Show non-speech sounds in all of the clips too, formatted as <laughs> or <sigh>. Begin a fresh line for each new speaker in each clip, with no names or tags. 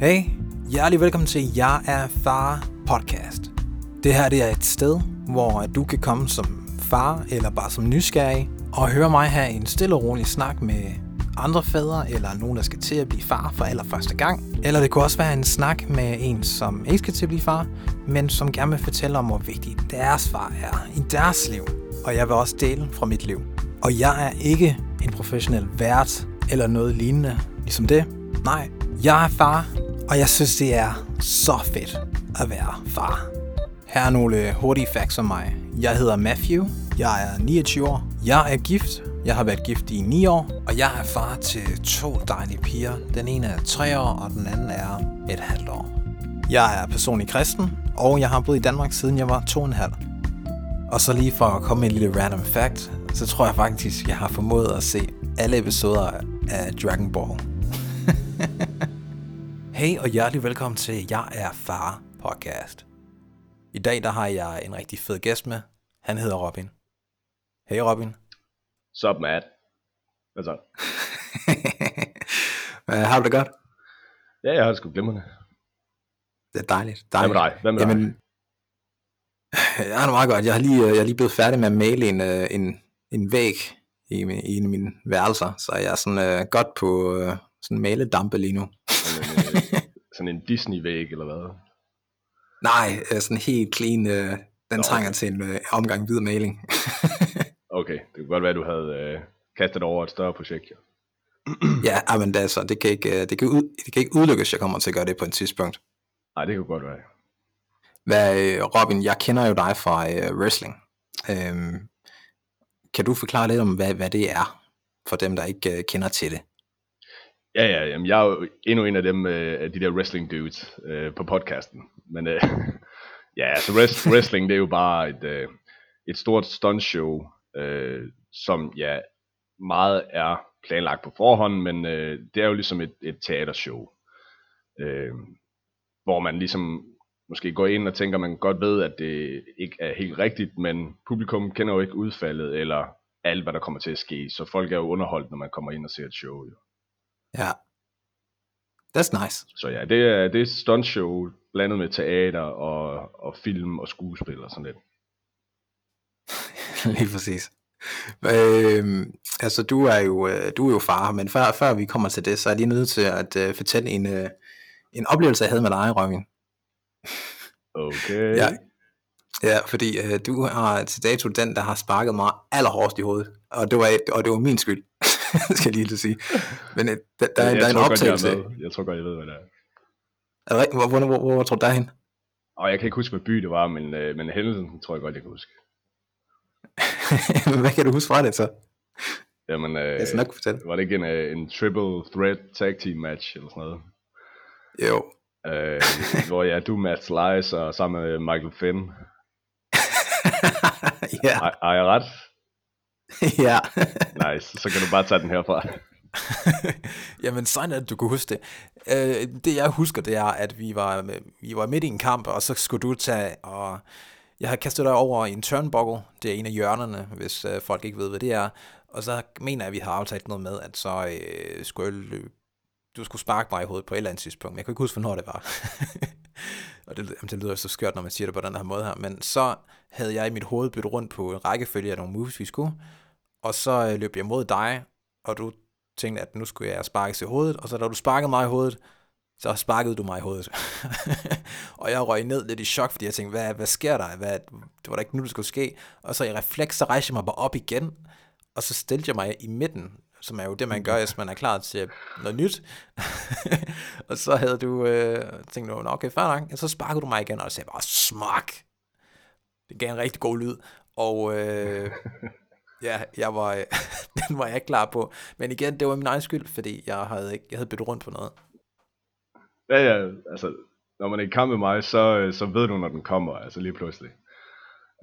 Hey, hjertelig velkommen til Jeg er far podcast. Det her det er et sted, hvor du kan komme som far eller bare som nysgerrig og høre mig have en stille og rolig snak med andre fædre eller nogen, der skal til at blive far for allerførste gang. Eller det kunne også være en snak med en, som ikke skal til at blive far, men som gerne vil fortælle om, hvor vigtig deres far er i deres liv. Og jeg vil også dele fra mit liv. Og jeg er ikke en professionel vært eller noget lignende ligesom det. Nej, jeg er far, og jeg synes, det er så fedt at være far. Her er nogle øh, hurtige facts om mig. Jeg hedder Matthew, jeg er 29 år, jeg er gift, jeg har været gift i 9 år, og jeg er far til to dejlige piger. Den ene er 3 år, og den anden er et halvt år. Jeg er personlig kristen, og jeg har boet i Danmark siden jeg var 2,5. Og så lige for at komme med en lille random fact, så tror jeg faktisk, jeg har formået at se alle episoder af Dragon Ball. <laughs> hey og hjertelig velkommen til Jeg er far podcast. I dag der har jeg en rigtig fed gæst med. Han hedder Robin. Hey Robin.
Sup, Matt? Hvad så? <laughs>
har du det godt?
Ja, jeg har det sgu glimrende.
Det er dejligt.
dejligt. Hvad med dig? Hvad med Jamen, dig? <laughs>
Jeg har det meget godt. Jeg har lige, jeg er lige blevet færdig med at male en, øh, en, en væg i, i en af mine værelser, så jeg er sådan uh, godt på uh, sådan maledampe lige nu.
Sådan en, <laughs> sådan en Disney-væg, eller hvad?
Nej, sådan helt clean. Uh, den Nå, trænger til en uh, omgang hvid maling. <laughs>
okay, det kunne godt være, at du havde uh, kastet over et større projekt, ja.
ja, men det, er så, det, kan ikke, det, kan ud, det kan ikke udelukkes, at jeg kommer til at gøre det på et tidspunkt.
Nej, det kunne godt være.
Hvad, Robin, jeg kender jo dig fra uh, wrestling. Øhm, kan du forklare lidt om, hvad, hvad det er, for dem, der ikke uh, kender til det?
Ja, ja, jamen, jeg er jo endnu en af dem, øh, de der wrestling dudes øh, på podcasten. Men øh, <laughs> ja, altså wrestling, det er jo bare et, øh, et stort stunt show, øh, som ja, meget er planlagt på forhånd, men øh, det er jo ligesom et, et teatershow, øh, hvor man ligesom måske går ind og tænker, man godt ved, at det ikke er helt rigtigt, men publikum kender jo ikke udfaldet, eller alt, hvad der kommer til at ske, så folk er jo underholdt, når man kommer ind og ser et show. Jo.
Ja. That's nice.
Så ja, det er, det er et stunt show, blandet med teater og, og film og skuespil og sådan lidt. <laughs>
Lige præcis. Øhm, altså du er jo øh, du er jo far, men før, før vi kommer til det, så er jeg lige nødt til at uh, fortælle en, uh, en oplevelse, jeg havde med dig, Røggen.
Okay. <laughs>
Ja, ja fordi øh, du har til dato den, der har sparket mig allerhårdest i hovedet. Og det var, og det var min skyld, <laughs> skal jeg lige sige. Men øh, der, der,
jeg
der er en optagelse.
Jeg, jeg tror godt, jeg ved, hvad det er.
Er det Hvor, hvor, hvor, hvor, tror du derhen?
Og jeg kan ikke huske, hvad by det var, men, øh, men hændelsen tror jeg godt, jeg kan huske. <laughs>
hvad kan du huske fra det så?
Jamen, øh, jeg
skal nok fortælle.
var det ikke en, øh, en triple threat tag team match eller sådan noget?
Jo,
øh, hvor ja, du Matt Slice og sammen med Michael Finn. <laughs>
ja.
Er, er jeg ret? <laughs>
ja. <laughs>
nice, så kan du bare tage den herfra. <laughs>
Jamen, sådan at du kunne huske det. Øh, det jeg husker, det er, at vi var, vi var midt i en kamp, og så skulle du tage, og jeg har kastet dig over i en turnbuckle, det er en af hjørnerne, hvis øh, folk ikke ved, hvad det er, og så mener jeg, at vi har aftalt noget med, at så øh, skulle jeg løbe du skulle sparke mig i hovedet på et eller andet tidspunkt, men jeg kan ikke huske, hvornår det var. <laughs> og det, jamen, det lyder så skørt, når man siger det på den her måde her, men så havde jeg i mit hoved byttet rundt på en rækkefølge af nogle moves, vi skulle, og så øh, løb jeg mod dig, og du tænkte, at nu skulle jeg sparkes i hovedet, og så da du sparkede mig i hovedet, så sparkede du mig i hovedet. <laughs> og jeg røg ned lidt i chok, fordi jeg tænkte, hvad, hvad sker der? Hvad, det var da ikke nu, det skulle ske. Og så i refleks, så rejste jeg mig bare op igen, og så stillede jeg mig i midten som er jo det, man gør, hvis man er klar til noget nyt. <laughs> og så havde du øh, tænkt, Nå, okay, fair nok. Og så sparkede du mig igen, og så sagde bare, smak. Det gav en rigtig god lyd. Og øh, <laughs> ja, jeg var, <laughs> den var jeg ikke klar på. Men igen, det var min egen skyld, fordi jeg havde, ikke, jeg havde byttet rundt på noget.
Ja, ja, altså, når man er i kamp med mig, så, øh, så ved du, når den kommer, altså lige pludselig.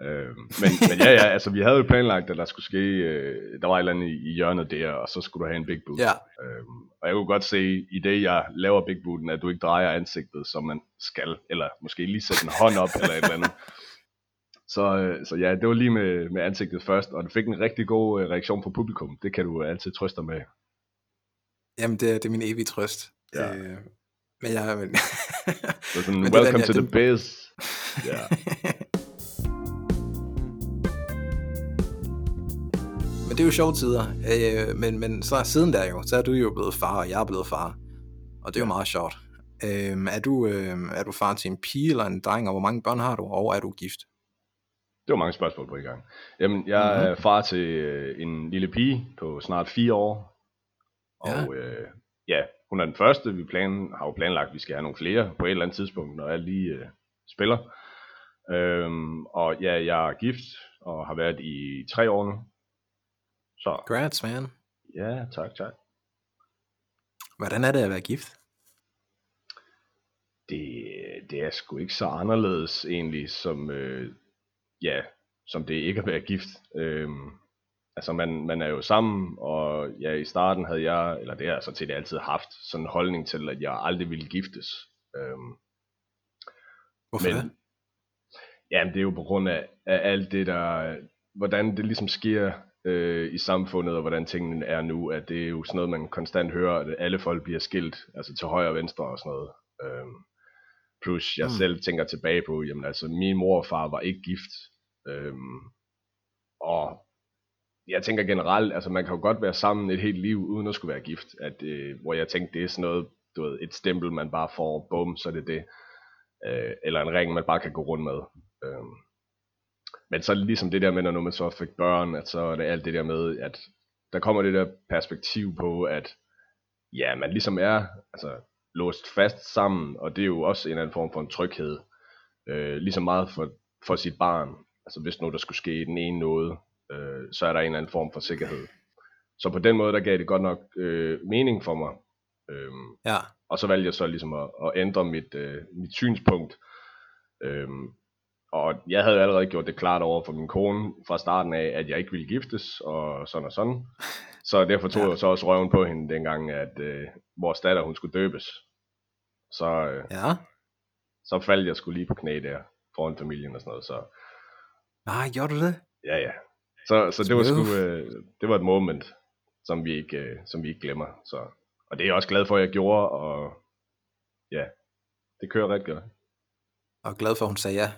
Øh, men, men ja, ja, altså vi havde jo planlagt, at der skulle ske, øh, der var et eller andet i, i hjørnet der, og så skulle du have en big boot.
Ja.
Øh, og jeg kunne godt se, i det jeg laver big booten, at du ikke drejer ansigtet, som man skal, eller måske lige sætte en hånd op, eller et eller andet. Så, øh, så ja, det var lige med, med ansigtet først, og du fik en rigtig god øh, reaktion fra publikum. Det kan du altid trøste dig med.
Jamen, det er, det er min evige trøst. Ja. Øh, Men jeg... Men,
Det er sådan, <laughs>
Men det er
welcome
den-
to the biz. Ja. <laughs>
men det er jo sjove tider. Øh, men, men så siden der jo, så er du jo blevet far, og jeg er blevet far. Og det er jo meget sjovt. Øh, er, du, øh, er du far til en pige eller en dreng, og hvor mange børn har du, og er du gift?
Det var mange spørgsmål på en gang. Jamen, jeg
Mhm.
er far til øh, en lille pige på snart fire år. Og
Ja.
øh, ja hun er den første. Vi plan, har jo planlagt, at vi skal have nogle flere på et eller andet tidspunkt, når alt lige øh, spiller. Øhm, og ja, jeg er gift og har været i tre år nu. Så
Congrats, man.
ja, tak, tak.
Hvordan er det at være gift?
det, det er sgu ikke så anderledes egentlig, som, øh, ja, som det ikke at være gift. Øhm, altså man, man er jo sammen, og ja, i starten havde jeg, eller det har jeg så til det altid haft, sådan en holdning til, at jeg aldrig ville giftes. Øhm,
Hvorfor
men,
det?
Jamen det er jo på grund af, af alt det der, hvordan det ligesom sker øh, i samfundet, og hvordan tingene er nu, at det er jo sådan noget, man konstant hører, at alle folk bliver skilt, altså til højre og venstre og sådan noget. Øhm, plus jeg
Mm.
selv tænker tilbage på, jamen altså min mor og far var ikke gift. Øhm, og jeg tænker generelt, altså man kan jo godt være sammen et helt liv, uden at skulle være gift. At, øh, hvor jeg tænkte, det er sådan noget, du ved, et stempel, man bare får, bum, så er det det. Øh, eller en ring, man bare kan gå rundt med. Øhm, men så ligesom det der med, når man så fik børn, at så er det alt det der med, at der kommer det der perspektiv på, at ja, man ligesom er altså, låst fast sammen, og det er jo også en eller anden form for en tryghed. Øh, ligesom meget for, for sit barn. Altså hvis nu der skulle ske den ene noget, øh, så er der en eller anden form for sikkerhed. Så på den måde, der gav det godt nok øh, mening for mig. Øhm,
Ja.
og så valgte jeg så ligesom at, at ændre mit, øh, mit synspunkt. Øhm, og jeg havde allerede gjort det klart over for min kone fra starten af, at jeg ikke ville giftes, og sådan og sådan. Så derfor tog
Ja.
jeg så også røven på hende dengang, at øh, vores datter, hun skulle døbes. Så, øh,
Ja.
så faldt jeg skulle lige på knæ der, foran familien og sådan noget. Så
Nej, gjorde du det?
ja, ja. Så, så det var sgu, øh, det var et moment, som vi ikke, øh, som vi ikke glemmer. Så, og det er jeg også glad for, at jeg gjorde, og ja, det kører ret godt.
Og glad for, at hun sagde ja.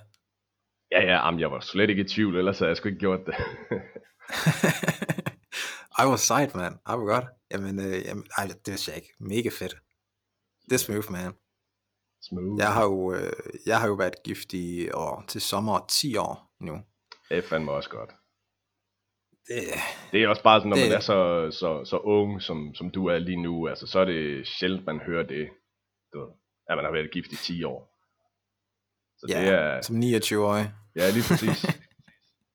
Ja, ja, jamen, jeg var slet ikke i tvivl, ellers havde jeg sgu ikke gjort det. <laughs>
Ej, hvor sejt, mand. Ej, hvor godt. Jamen, øh, jamen ej, det vidste jeg ikke. Mega fedt. Det er smooth, man.
Smooth.
Jeg har jo, øh, jeg har jo været gift i år, til sommer 10 år nu.
Det er fandme også godt.
Det,
Det er også bare sådan, når
Det-
man er så, så, så ung, som, som du er lige nu, altså, så er det sjældent, man hører det, du, at man har været gift i 10 år. Så
ja,
det er,
som 29-årig.
ja, lige præcis.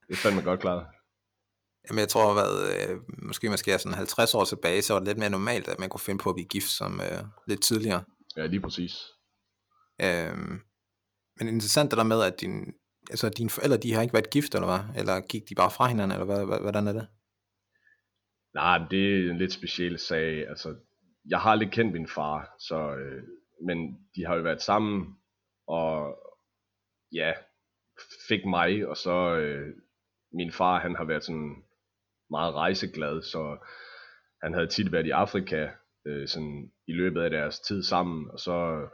det er fandme godt klaret.
Jamen, jeg tror, hvad, øh, måske man skal sådan 50 år tilbage, så var det lidt mere normalt, at man kunne finde på at blive gift som øh, lidt tidligere.
Ja, lige præcis.
Øhm, men interessant det der med, at din, altså, dine forældre, de har ikke været gift, eller hvad? Eller gik de bare fra hinanden, eller hvad, hvad, hvordan er det?
Nej, men det er en lidt speciel sag. Altså, jeg har aldrig kendt min far, så, øh, men de har jo været sammen, og ja, fik mig, og så øh, min far, han har været sådan meget rejseglad, så han havde tit været i Afrika øh, sådan i løbet af deres tid sammen, og så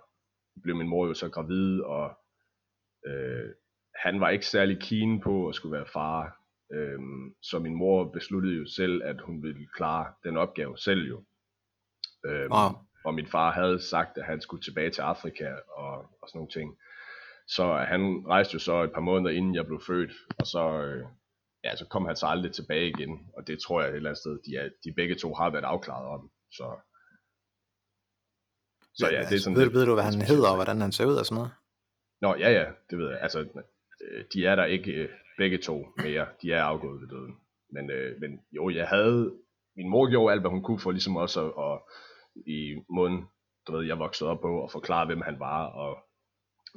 blev min mor jo så gravid, og øh, han var ikke særlig keen på at skulle være far, Øhm, så min mor besluttede jo selv, at hun ville klare den opgave selv jo. Øhm,
Wow.
Og min far havde sagt, at han skulle tilbage til Afrika og, og sådan nogle ting. Så han rejste jo så et par måneder inden jeg blev født, og så, øh, ja, så kom han så aldrig tilbage igen. Og det tror jeg et eller andet sted, de, er, de begge to har været afklaret om. Så, så ja, det er sådan
ved,
lidt-
ved du, hvad han hedder, og hvordan han ser ud og sådan noget?
Nå, ja, ja, det ved jeg. Altså, øh, de er der ikke øh, begge to mere. De er afgået ved døden. Men, øh, men jo, jeg havde... Min mor gjorde alt, hvad hun kunne for ligesom også at, at i måden, du ved, jeg voksede op på, og forklare, hvem han var, og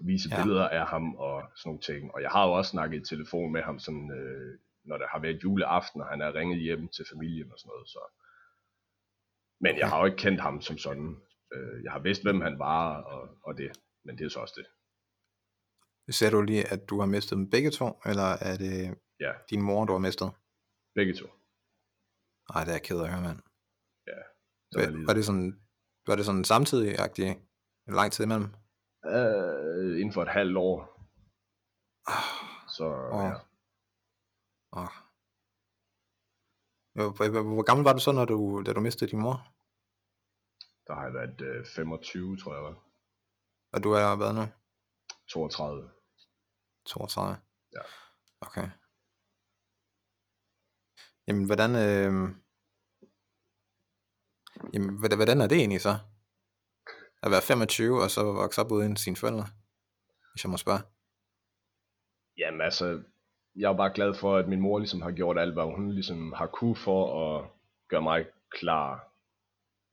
vise
Ja.
ja. billeder af ham, og sådan nogle ting. Og jeg har jo også snakket i telefon med ham, sådan, øh, når der har været juleaften, og han er ringet hjem til familien og sådan noget. Så. Men jeg har jo ikke kendt ham som sådan. Øh, jeg har vidst, hvem han var, og, og det. Men det er så også det.
Ser du lige, at du har mistet dem begge to, eller er det
Ja.
din mor, du har mistet?
Begge to.
Nej, det er jeg ked af at høre, mand.
Så er jeg
Var,
lige-
var det sådan, var det sådan samtidig-agtigt? Lang tid imellem?
Uh, inden for et halvt år. Så
Åh.
ja.
Åh. Hvor, hvor, gammel var du så, når du, da du mistede din mor?
Der har jeg været øh, 25, tror jeg. var.
Og du er hvad nu?
32.
32?
Ja.
Okay. Jamen, hvordan, øh... Jamen, hvordan, hvordan er det egentlig så? At være 25 og så vokse op uden sine forældre? Hvis jeg må spørge.
Jamen altså, jeg er bare glad for, at min mor ligesom har gjort alt, hvad hun ligesom har kunne for at gøre mig klar.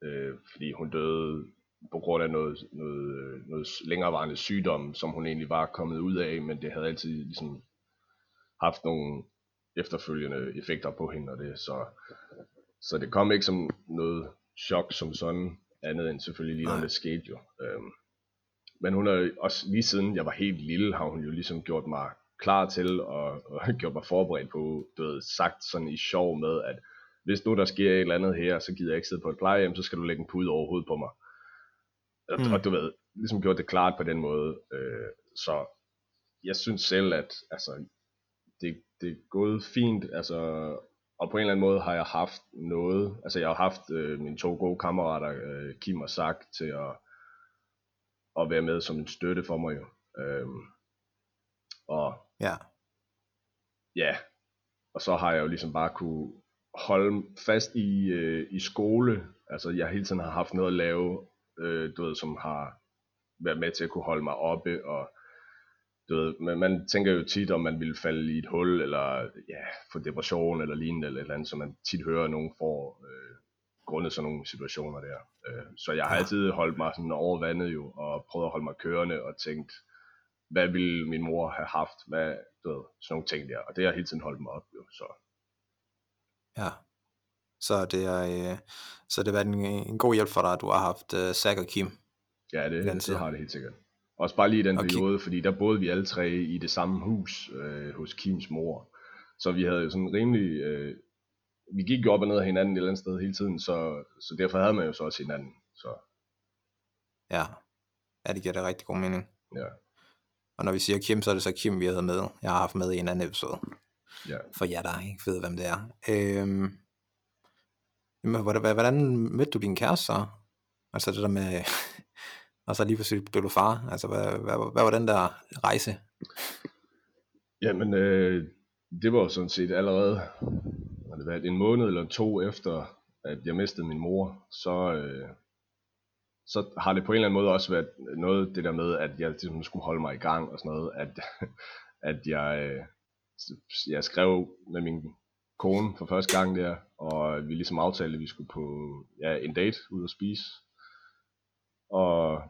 Øh, fordi hun døde på grund af noget, noget, noget længerevarende sygdom, som hun egentlig var kommet ud af, men det havde altid ligesom haft nogle efterfølgende effekter på hende og det, så, så det kom ikke som noget chok som sådan, andet end selvfølgelig lige når det skete jo. Øhm, men hun har også lige siden jeg var helt lille, har hun jo ligesom gjort mig klar til og, og <laughs> gjort mig forberedt på, du ved, sagt sådan i sjov med, at hvis nu der sker et eller andet her, så gider jeg ikke sidde på et plejehjem, så skal du lægge en pude over hovedet på mig. Og,
mm.
og du ved, ligesom gjort det klart på den måde. Øh, så jeg synes selv, at altså, det, det er gået fint, altså, og på en eller anden måde har jeg haft noget, altså jeg har haft øh, mine to gode kammerater, øh, Kim og Zach, til at, at være med som en støtte for mig jo. Øhm, og
Ja.
ja, og så har jeg jo ligesom bare kunne holde fast i, øh, i skole, altså jeg hele tiden har haft noget at lave, øh, du ved, som har været med til at kunne holde mig oppe, og du ved, man, man tænker jo tit, om man ville falde i et hul, eller ja, få depression, eller lignende, eller et eller andet, som man tit hører, at nogen får, øh, grundet sådan nogle situationer der. Øh, så jeg har altid holdt mig sådan over vandet jo, og prøvet at holde mig kørende, og tænkt, hvad ville min mor have haft, hvad, du ved, sådan nogle ting der, og det har hele tiden holdt mig op jo, så
Ja. Så det er, øh, så det har været en, en god hjælp for dig, at du har haft øh, Zach og Kim.
Ja, det, det har det helt sikkert. Også bare lige i den
Og
periode, fordi der boede vi alle tre i det samme hus øh, hos Kims mor. Så vi havde jo sådan rimelig... Øh, vi gik jo op og ned af hinanden et eller andet sted hele tiden, så, så derfor havde man jo så også hinanden. Så
Ja. Ja, det giver da rigtig god mening.
ja,
Og når vi siger Kim, så er det så Kim, vi havde med. Jeg har haft med i en anden episode.
ja.
For jer, der ikke ved, hvem det er. Øhm, hvordan, hvordan mødte du din kæreste så? Altså det der med og så lige pludselig blev du far. Altså, hvad, hvad, hvad var den der rejse?
Jamen, øh, det var jo sådan set allerede, har det været en måned eller to efter, at jeg mistede min mor, så, øh, så har det på en eller anden måde også været noget det der med, at jeg ligesom skulle holde mig i gang og sådan noget, at, <laughs> at jeg, øh, jeg skrev med min kone for første gang der, og vi ligesom aftalte, at vi skulle på ja, en date ud og spise. Og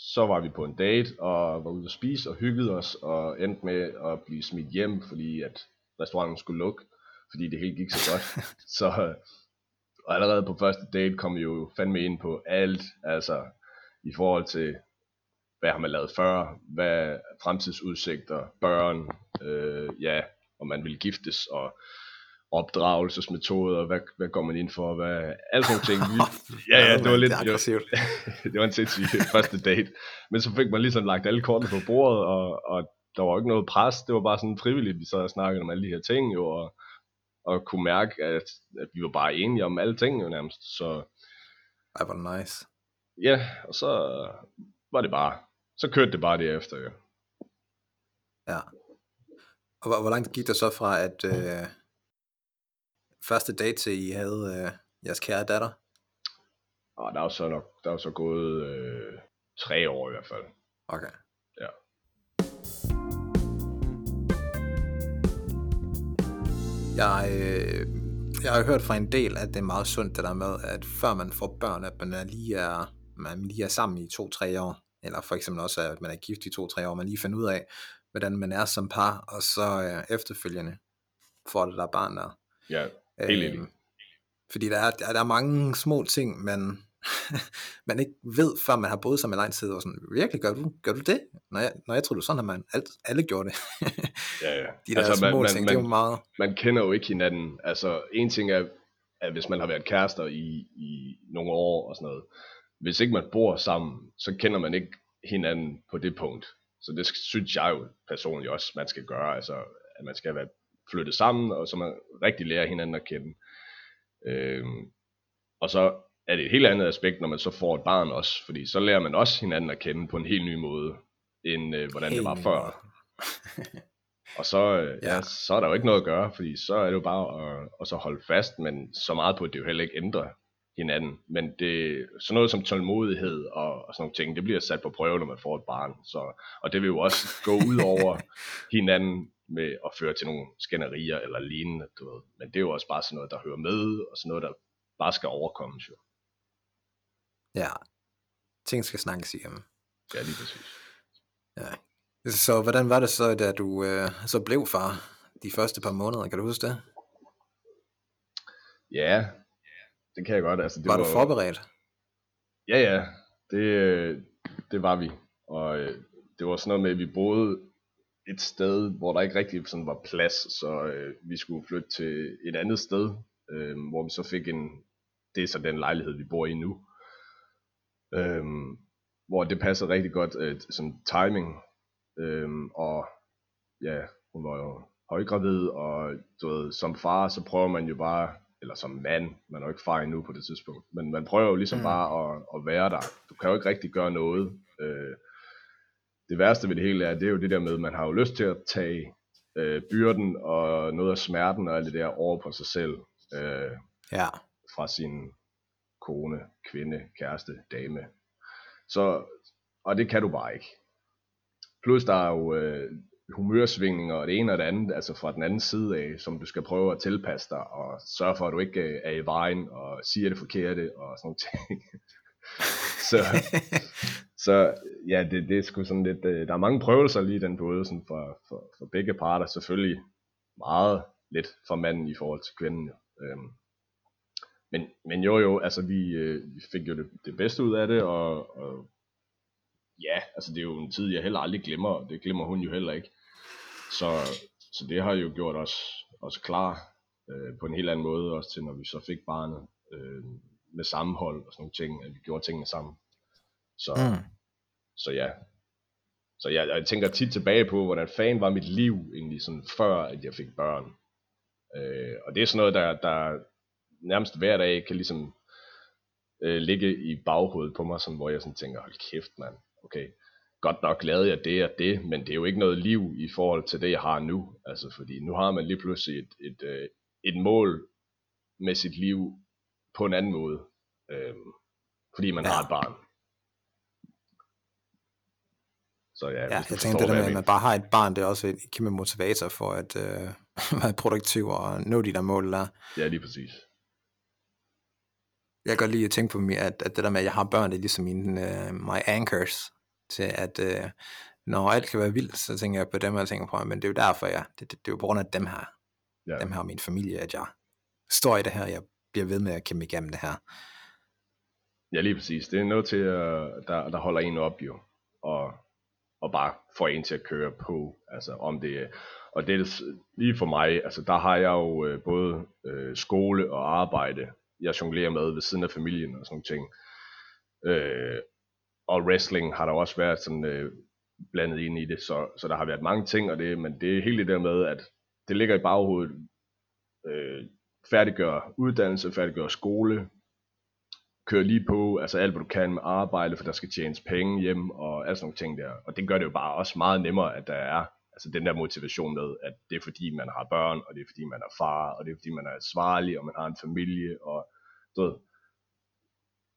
så var vi på en date og var ude at spise og hyggede os og endte med at blive smidt hjem, fordi at restauranten skulle lukke, fordi det hele gik så godt. <laughs> så og allerede på første date kom vi jo fandme ind på alt, altså i forhold til, hvad har man lavet før, hvad er fremtidsudsigter, børn, øh, ja, om man vil giftes, og opdragelsesmetoder, hvad, hvad går man ind for, hvad, alle sådan ting. <laughs> Vi, ja, ja, det var lidt,
Det aggressivt. <laughs>
det var en sindssyg <laughs> første date. Men så fik man ligesom lagt alle kortene på bordet, og, og der var jo ikke noget pres. Det var bare sådan frivilligt, vi sad og snakkede om alle de her ting, jo, og, og kunne mærke, at, at vi var bare enige om alle ting, jo nærmest. Så
Ej, det nice.
ja, og så var det bare, så kørte det bare derefter, jo.
Ja. Og hvor, hvor langt gik der så fra, at øh, første date I havde øh, jeres kære datter?
Og der er jo så nok, der er så gået øh, tre år i hvert fald.
Okay.
Ja.
Jeg, øh, jeg har hørt fra en del, at det er meget sundt det der med, at før man får børn, at man er lige er, man lige er sammen i to-tre år, eller for eksempel også, at man er gift i to-tre år, man lige finder ud af, hvordan man er som par, og så øh, efterfølgende får det der barn der.
Ja, helt enig.
Øhm, fordi der er, der, der er mange små ting, man, <laughs> man ikke ved, før man har boet sammen i lang tid, og sådan, virkelig, gør du, gør du det? Når jeg, når jeg tror, du sådan, at man alt, alle gjorde det. <laughs>
Ja, ja.
De der altså, små man, ting, man, det er jo meget...
man kender jo ikke hinanden. Altså, en ting er, at hvis man har været kærester i, i nogle år og sådan noget, hvis ikke man bor sammen, så kender man ikke hinanden på det punkt. Så det synes jeg jo personligt også, man skal gøre, altså at man skal være flyttet sammen, og så man rigtig lærer hinanden at kende. Øhm, og så er det et helt andet aspekt, når man så får et barn også, fordi så lærer man også hinanden at kende på en helt ny måde, end øh, hvordan helt det var før. og så, øh, ja. ja, så er der jo ikke noget at gøre, fordi så er det jo bare at, at så holde fast, men så meget på, at det jo heller ikke ændrer hinanden. Men det, sådan noget som tålmodighed og, og sådan nogle ting, det bliver sat på prøve, når man får et barn. Så, og det vil jo også gå ud over <laughs> hinanden med at føre til nogle skænderier eller lignende, du ved. Men det er jo også bare sådan noget, der hører med, og sådan noget, der bare skal overkommes jo.
Ja, ting skal snakkes igennem.
Ja, lige præcis.
Ja. Så hvordan var det så, da du øh, så blev far de første par måneder? Kan du huske det?
Ja, det kan jeg godt. Altså, det
var, var du forberedt?
Ja, ja. Det, det var vi. Og øh, det var sådan noget med, at vi boede et sted, hvor der ikke rigtig sådan var plads, så øh, vi skulle flytte til et andet sted, øh, hvor vi så fik en, det er så den lejlighed, vi bor i nu, øh, hvor det passede rigtig godt, øh, sådan timing, øh, og ja, hun var jo højgravid, og du ved, som far, så prøver man jo bare eller som mand, man er jo ikke far endnu på det tidspunkt, men man prøver jo ligesom mm. bare at, at være der. Du kan jo ikke rigtig gøre noget. Øh, det værste ved det hele er, det er jo det der med, at man har jo lyst til at tage øh, byrden og noget af smerten og alt det der over på sig selv. Øh,
ja.
Fra sin kone, kvinde, kæreste, dame. Så, og det kan du bare ikke. Plus der er jo øh, humørsvingninger og det ene og det andet, altså fra den anden side af, som du skal prøve at tilpasse dig og sørge for, at du ikke øh, er i vejen og siger det forkerte og sådan ting så, så ja, det, det er sgu sådan lidt, øh, der er mange prøvelser lige den både sådan for, for, for begge parter, selvfølgelig meget lidt for manden i forhold til kvinden. Øhm, men, men jo jo, altså vi, øh, vi fik jo det, det bedste ud af det, og, og ja, altså det er jo en tid, jeg heller aldrig glemmer, og det glemmer hun jo heller ikke. Så, så det har jo gjort os, os klar øh, på en helt anden måde, også til når vi så fik barnet øh, med sammenhold og sådan nogle ting, at vi gjorde tingene sammen. Så, mm. så ja. Så jeg, jeg tænker tit tilbage på, hvordan fan var mit liv egentlig sådan før, at jeg fik børn. Øh, og det er sådan noget, der, der nærmest hver dag kan ligesom øh, ligge i baghovedet på mig, sådan, hvor jeg sådan tænker, hold kæft mand, okay, godt nok lavede jeg det og det, men det er jo ikke noget liv i forhold til det, jeg har nu. Altså, fordi nu har man lige pludselig et, et, et, øh, et mål med sit liv på en anden måde, øhm, fordi man ja. har et barn.
Så ja, ja jeg tænkte det der med, at man bare har et barn, det er også et kæmpe motivator for at øh, <laughs> være produktiv og nå de der mål der.
Ja, lige præcis.
Jeg kan godt lide at tænke på at, at det der med, at jeg har børn, det er ligesom mine, uh, my anchors til, at uh, når alt kan være vildt, så tænker jeg på dem, og jeg tænker på, men det er jo derfor, jeg, det, det, det er jo på grund af dem her, ja. dem her og min familie, at jeg står i det her, jeg bliver ved med at kæmpe igennem det her.
Ja, lige præcis. Det er noget til, øh, der, der holder en op jo, og, og bare får en til at køre på, altså om det og det er lige for mig, altså der har jeg jo øh, både øh, skole og arbejde, jeg jonglerer med ved siden af familien og sådan nogle ting. Øh, og wrestling har der også været sådan øh, blandet ind i det, så, så der har været mange ting, og det, men det er helt det der med, at det ligger i baghovedet, øh, færdiggør uddannelse, færdiggør skole, køre lige på, altså alt hvad du kan med arbejde, for der skal tjenes penge hjem, og alt sådan nogle ting der. Og det gør det jo bare også meget nemmere, at der er altså den der motivation med, at det er fordi, man har børn, og det er fordi, man er far, og det er fordi, man er ansvarlig, og man har en familie, og du ved,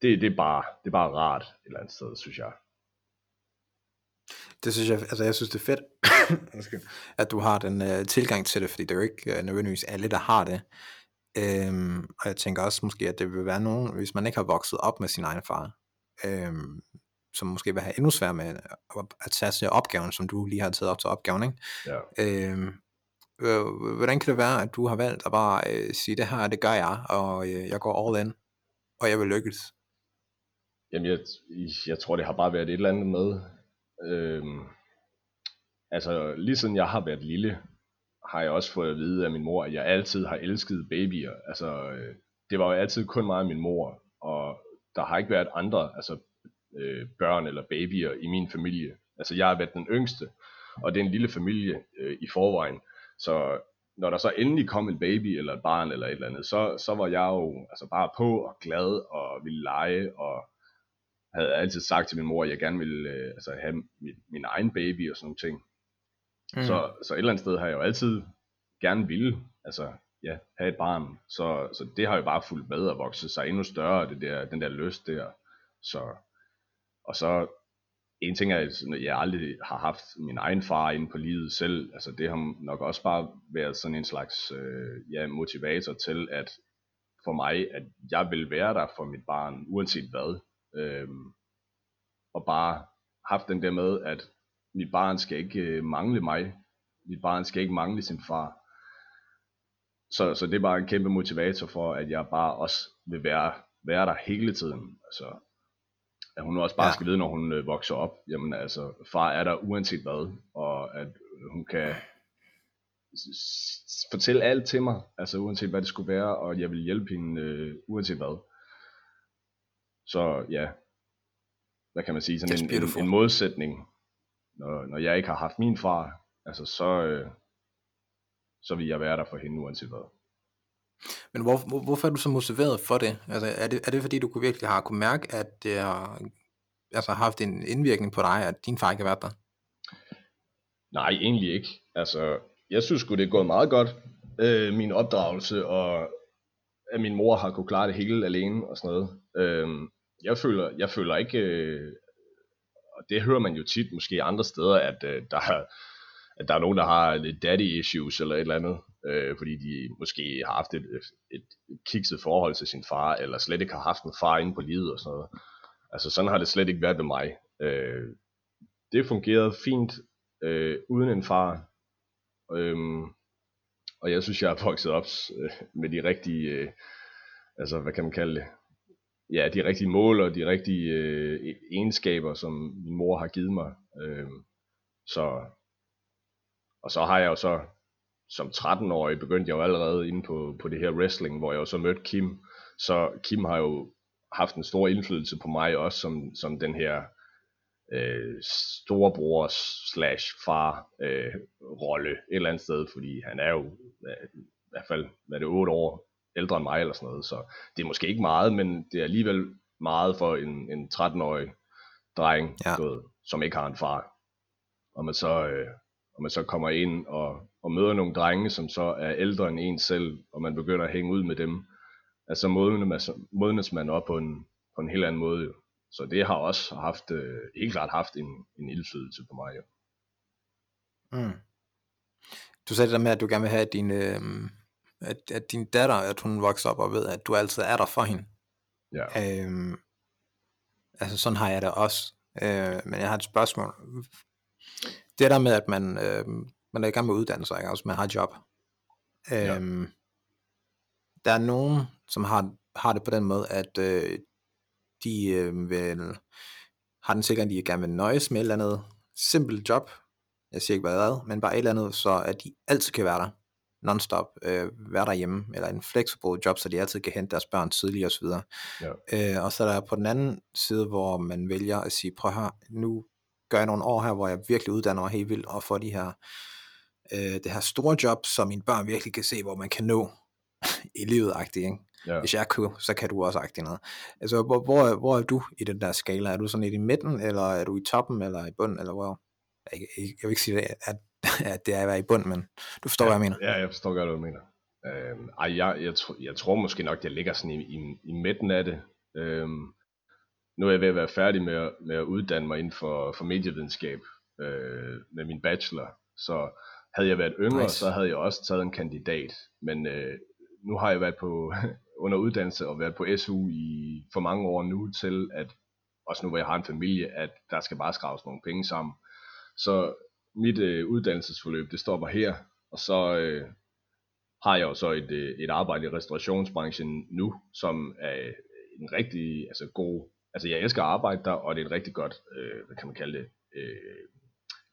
det, det, er bare, det er bare rart et eller andet sted, synes jeg.
Det synes jeg, altså jeg synes det er fedt, <coughs> at du har den uh, tilgang til det, fordi det er jo ikke uh, nødvendigvis alle, der har det. Øhm, og jeg tænker også måske, at det vil være nogen, hvis man ikke har vokset op med sin egen far, øhm, som måske vil have endnu sværere med at tage sig opgaven, som du lige har taget op til opgaven. Ikke?
Ja.
Øhm, hvordan kan det være, at du har valgt at bare øh, sige, det her, det gør jeg, og øh, jeg går all in, og jeg vil lykkes?
Jamen, jeg, jeg tror, det har bare været et eller andet med, øhm, altså lige siden jeg har været lille, har jeg også fået at vide af min mor, at jeg altid har elsket babyer. Altså, øh, det var jo altid kun mig og min mor, og der har ikke været andre altså, øh, børn eller babyer i min familie. Altså jeg har været den yngste, og det er en lille familie øh, i forvejen. Så når der så endelig kom en baby eller et barn eller et eller andet, så, så var jeg jo altså bare på og glad og ville lege og havde altid sagt til min mor, at jeg gerne ville øh, altså have min, min egen baby og sådan nogle ting. Mm. Så, så et eller andet sted har jeg jo altid gerne ville, altså ja, have et barn. Så, så det har jo bare fulgt med og vokset sig endnu større, det der, den der lyst der. Så, og så en ting er, at jeg aldrig har haft min egen far inde på livet selv. Altså det har nok også bare været sådan en slags øh, ja, motivator til, at for mig, at jeg vil være der for mit barn, uanset hvad. Øhm, og bare haft den der med, at mit barn skal ikke øh, mangle mig. Mit barn skal ikke mangle sin far. Så, så det er bare en kæmpe motivator for, at jeg bare også vil være, være der hele tiden. Altså, at hun også bare ja. skal vide, når hun øh, vokser op, jamen altså, far er der uanset hvad, og at hun kan fortælle alt til mig, altså uanset hvad det skulle være, og jeg vil hjælpe hende øh, uanset hvad. Så ja, hvad kan man sige, sådan en, en, en modsætning, når, når jeg ikke har haft min far, altså så, øh, så vil jeg være der for hende uanset hvad.
Men hvor, hvor, hvorfor er du så motiveret for det? Altså, er, det er det fordi, du virkelig har kunne mærke, at det har altså, haft en indvirkning på dig, at din far ikke har været der?
Nej, egentlig ikke. Altså, jeg synes sgu, det er gået meget godt, øh, min opdragelse, og at min mor har kunne klare det hele alene og sådan noget. Øh, jeg, føler, jeg føler ikke, øh, og det hører man jo tit måske andre steder, at øh, der, at der er nogen, der har lidt daddy issues eller et eller andet øh, fordi de måske har haft et, et, et kikset forhold til sin far, eller slet ikke har haft en far inde på livet og sådan noget. Altså sådan har det slet ikke været ved mig. Øh, det fungerede fint øh, uden en far, øh, og jeg synes, jeg har vokset op øh, med de rigtige, øh, altså hvad kan man kalde det, ja, de rigtige mål og de rigtige øh, egenskaber, som min mor har givet mig. Øh, så, og så har jeg jo så som 13-årig begyndte jeg jo allerede inde på, på det her wrestling, hvor jeg jo så mødte Kim. Så Kim har jo haft en stor indflydelse på mig også som, som den her øh, storebror slash far øh, rolle et eller andet sted, fordi han er jo øh, i hvert fald hvad er det, 8 år ældre end mig eller sådan noget, så det er måske ikke meget, men det er alligevel meget for en, en 13-årig dreng, ja. du, som ikke har en far. Og man så, øh, og man så kommer ind og og møder nogle drenge, som så er ældre end en selv, og man begynder at hænge ud med dem, altså modnes man op på en, på en helt anden måde. Jo. Så det har også haft, øh, helt klart haft en, en indflydelse på mig. Jo.
Mm. Du sagde det der med, at du gerne vil have, at din, øh, at, at din datter, at hun vokser op og ved, at du altid er der for hende. Ja. Øh, altså sådan har jeg det også. Øh, men jeg har et spørgsmål. Det der med, at man øh, man er i gang med at uddanne sig, ikke? altså man har job. Ja. Øhm, der er nogen, som har, har det på den måde, at øh, de øh, vil, har den sikkert, at de gerne vil nøjes med et eller andet simpelt job, jeg siger ikke hvad men bare et eller andet, så at de altid kan være der, non-stop, øh, være derhjemme, eller en flexible job, så de altid kan hente deres børn tidligere osv. Ja. Øh, og så er der på den anden side, hvor man vælger at sige, prøv her, nu gør jeg nogle år her, hvor jeg virkelig uddanner mig helt vildt, og får de her øh, det her store job, som mine børn virkelig kan se, hvor man kan nå i livet, ikke? Ja. Hvis jeg kunne, så kan du også agtigt noget. Altså, hvor, hvor, hvor er du i den der skala? Er du sådan lidt i midten, eller er du i toppen, eller i bunden, eller hvor? Jeg, jeg, jeg vil ikke sige, at, at det er at være i bund, men du forstår,
ja,
hvad jeg mener.
Ja, jeg forstår godt, hvad du mener. Øhm, ej, jeg, jeg, tr- jeg tror måske nok, jeg ligger sådan i, i, i midten af det. Øhm, nu er jeg ved at være færdig med, med at uddanne mig inden for, for medievidenskab øh, med min bachelor. Så havde jeg været yngre, nice. så havde jeg også taget en kandidat, men øh, nu har jeg været på <laughs> under uddannelse og været på SU i for mange år nu til, at også nu hvor jeg har en familie, at der skal bare skraves nogle penge sammen. Så mit øh, uddannelsesforløb, det stopper her, og så øh, har jeg jo så et, øh, et arbejde i restaurationsbranchen nu, som er en rigtig altså god, altså jeg elsker at arbejde der, og det er et rigtig godt, øh, hvad kan man kalde det, øh,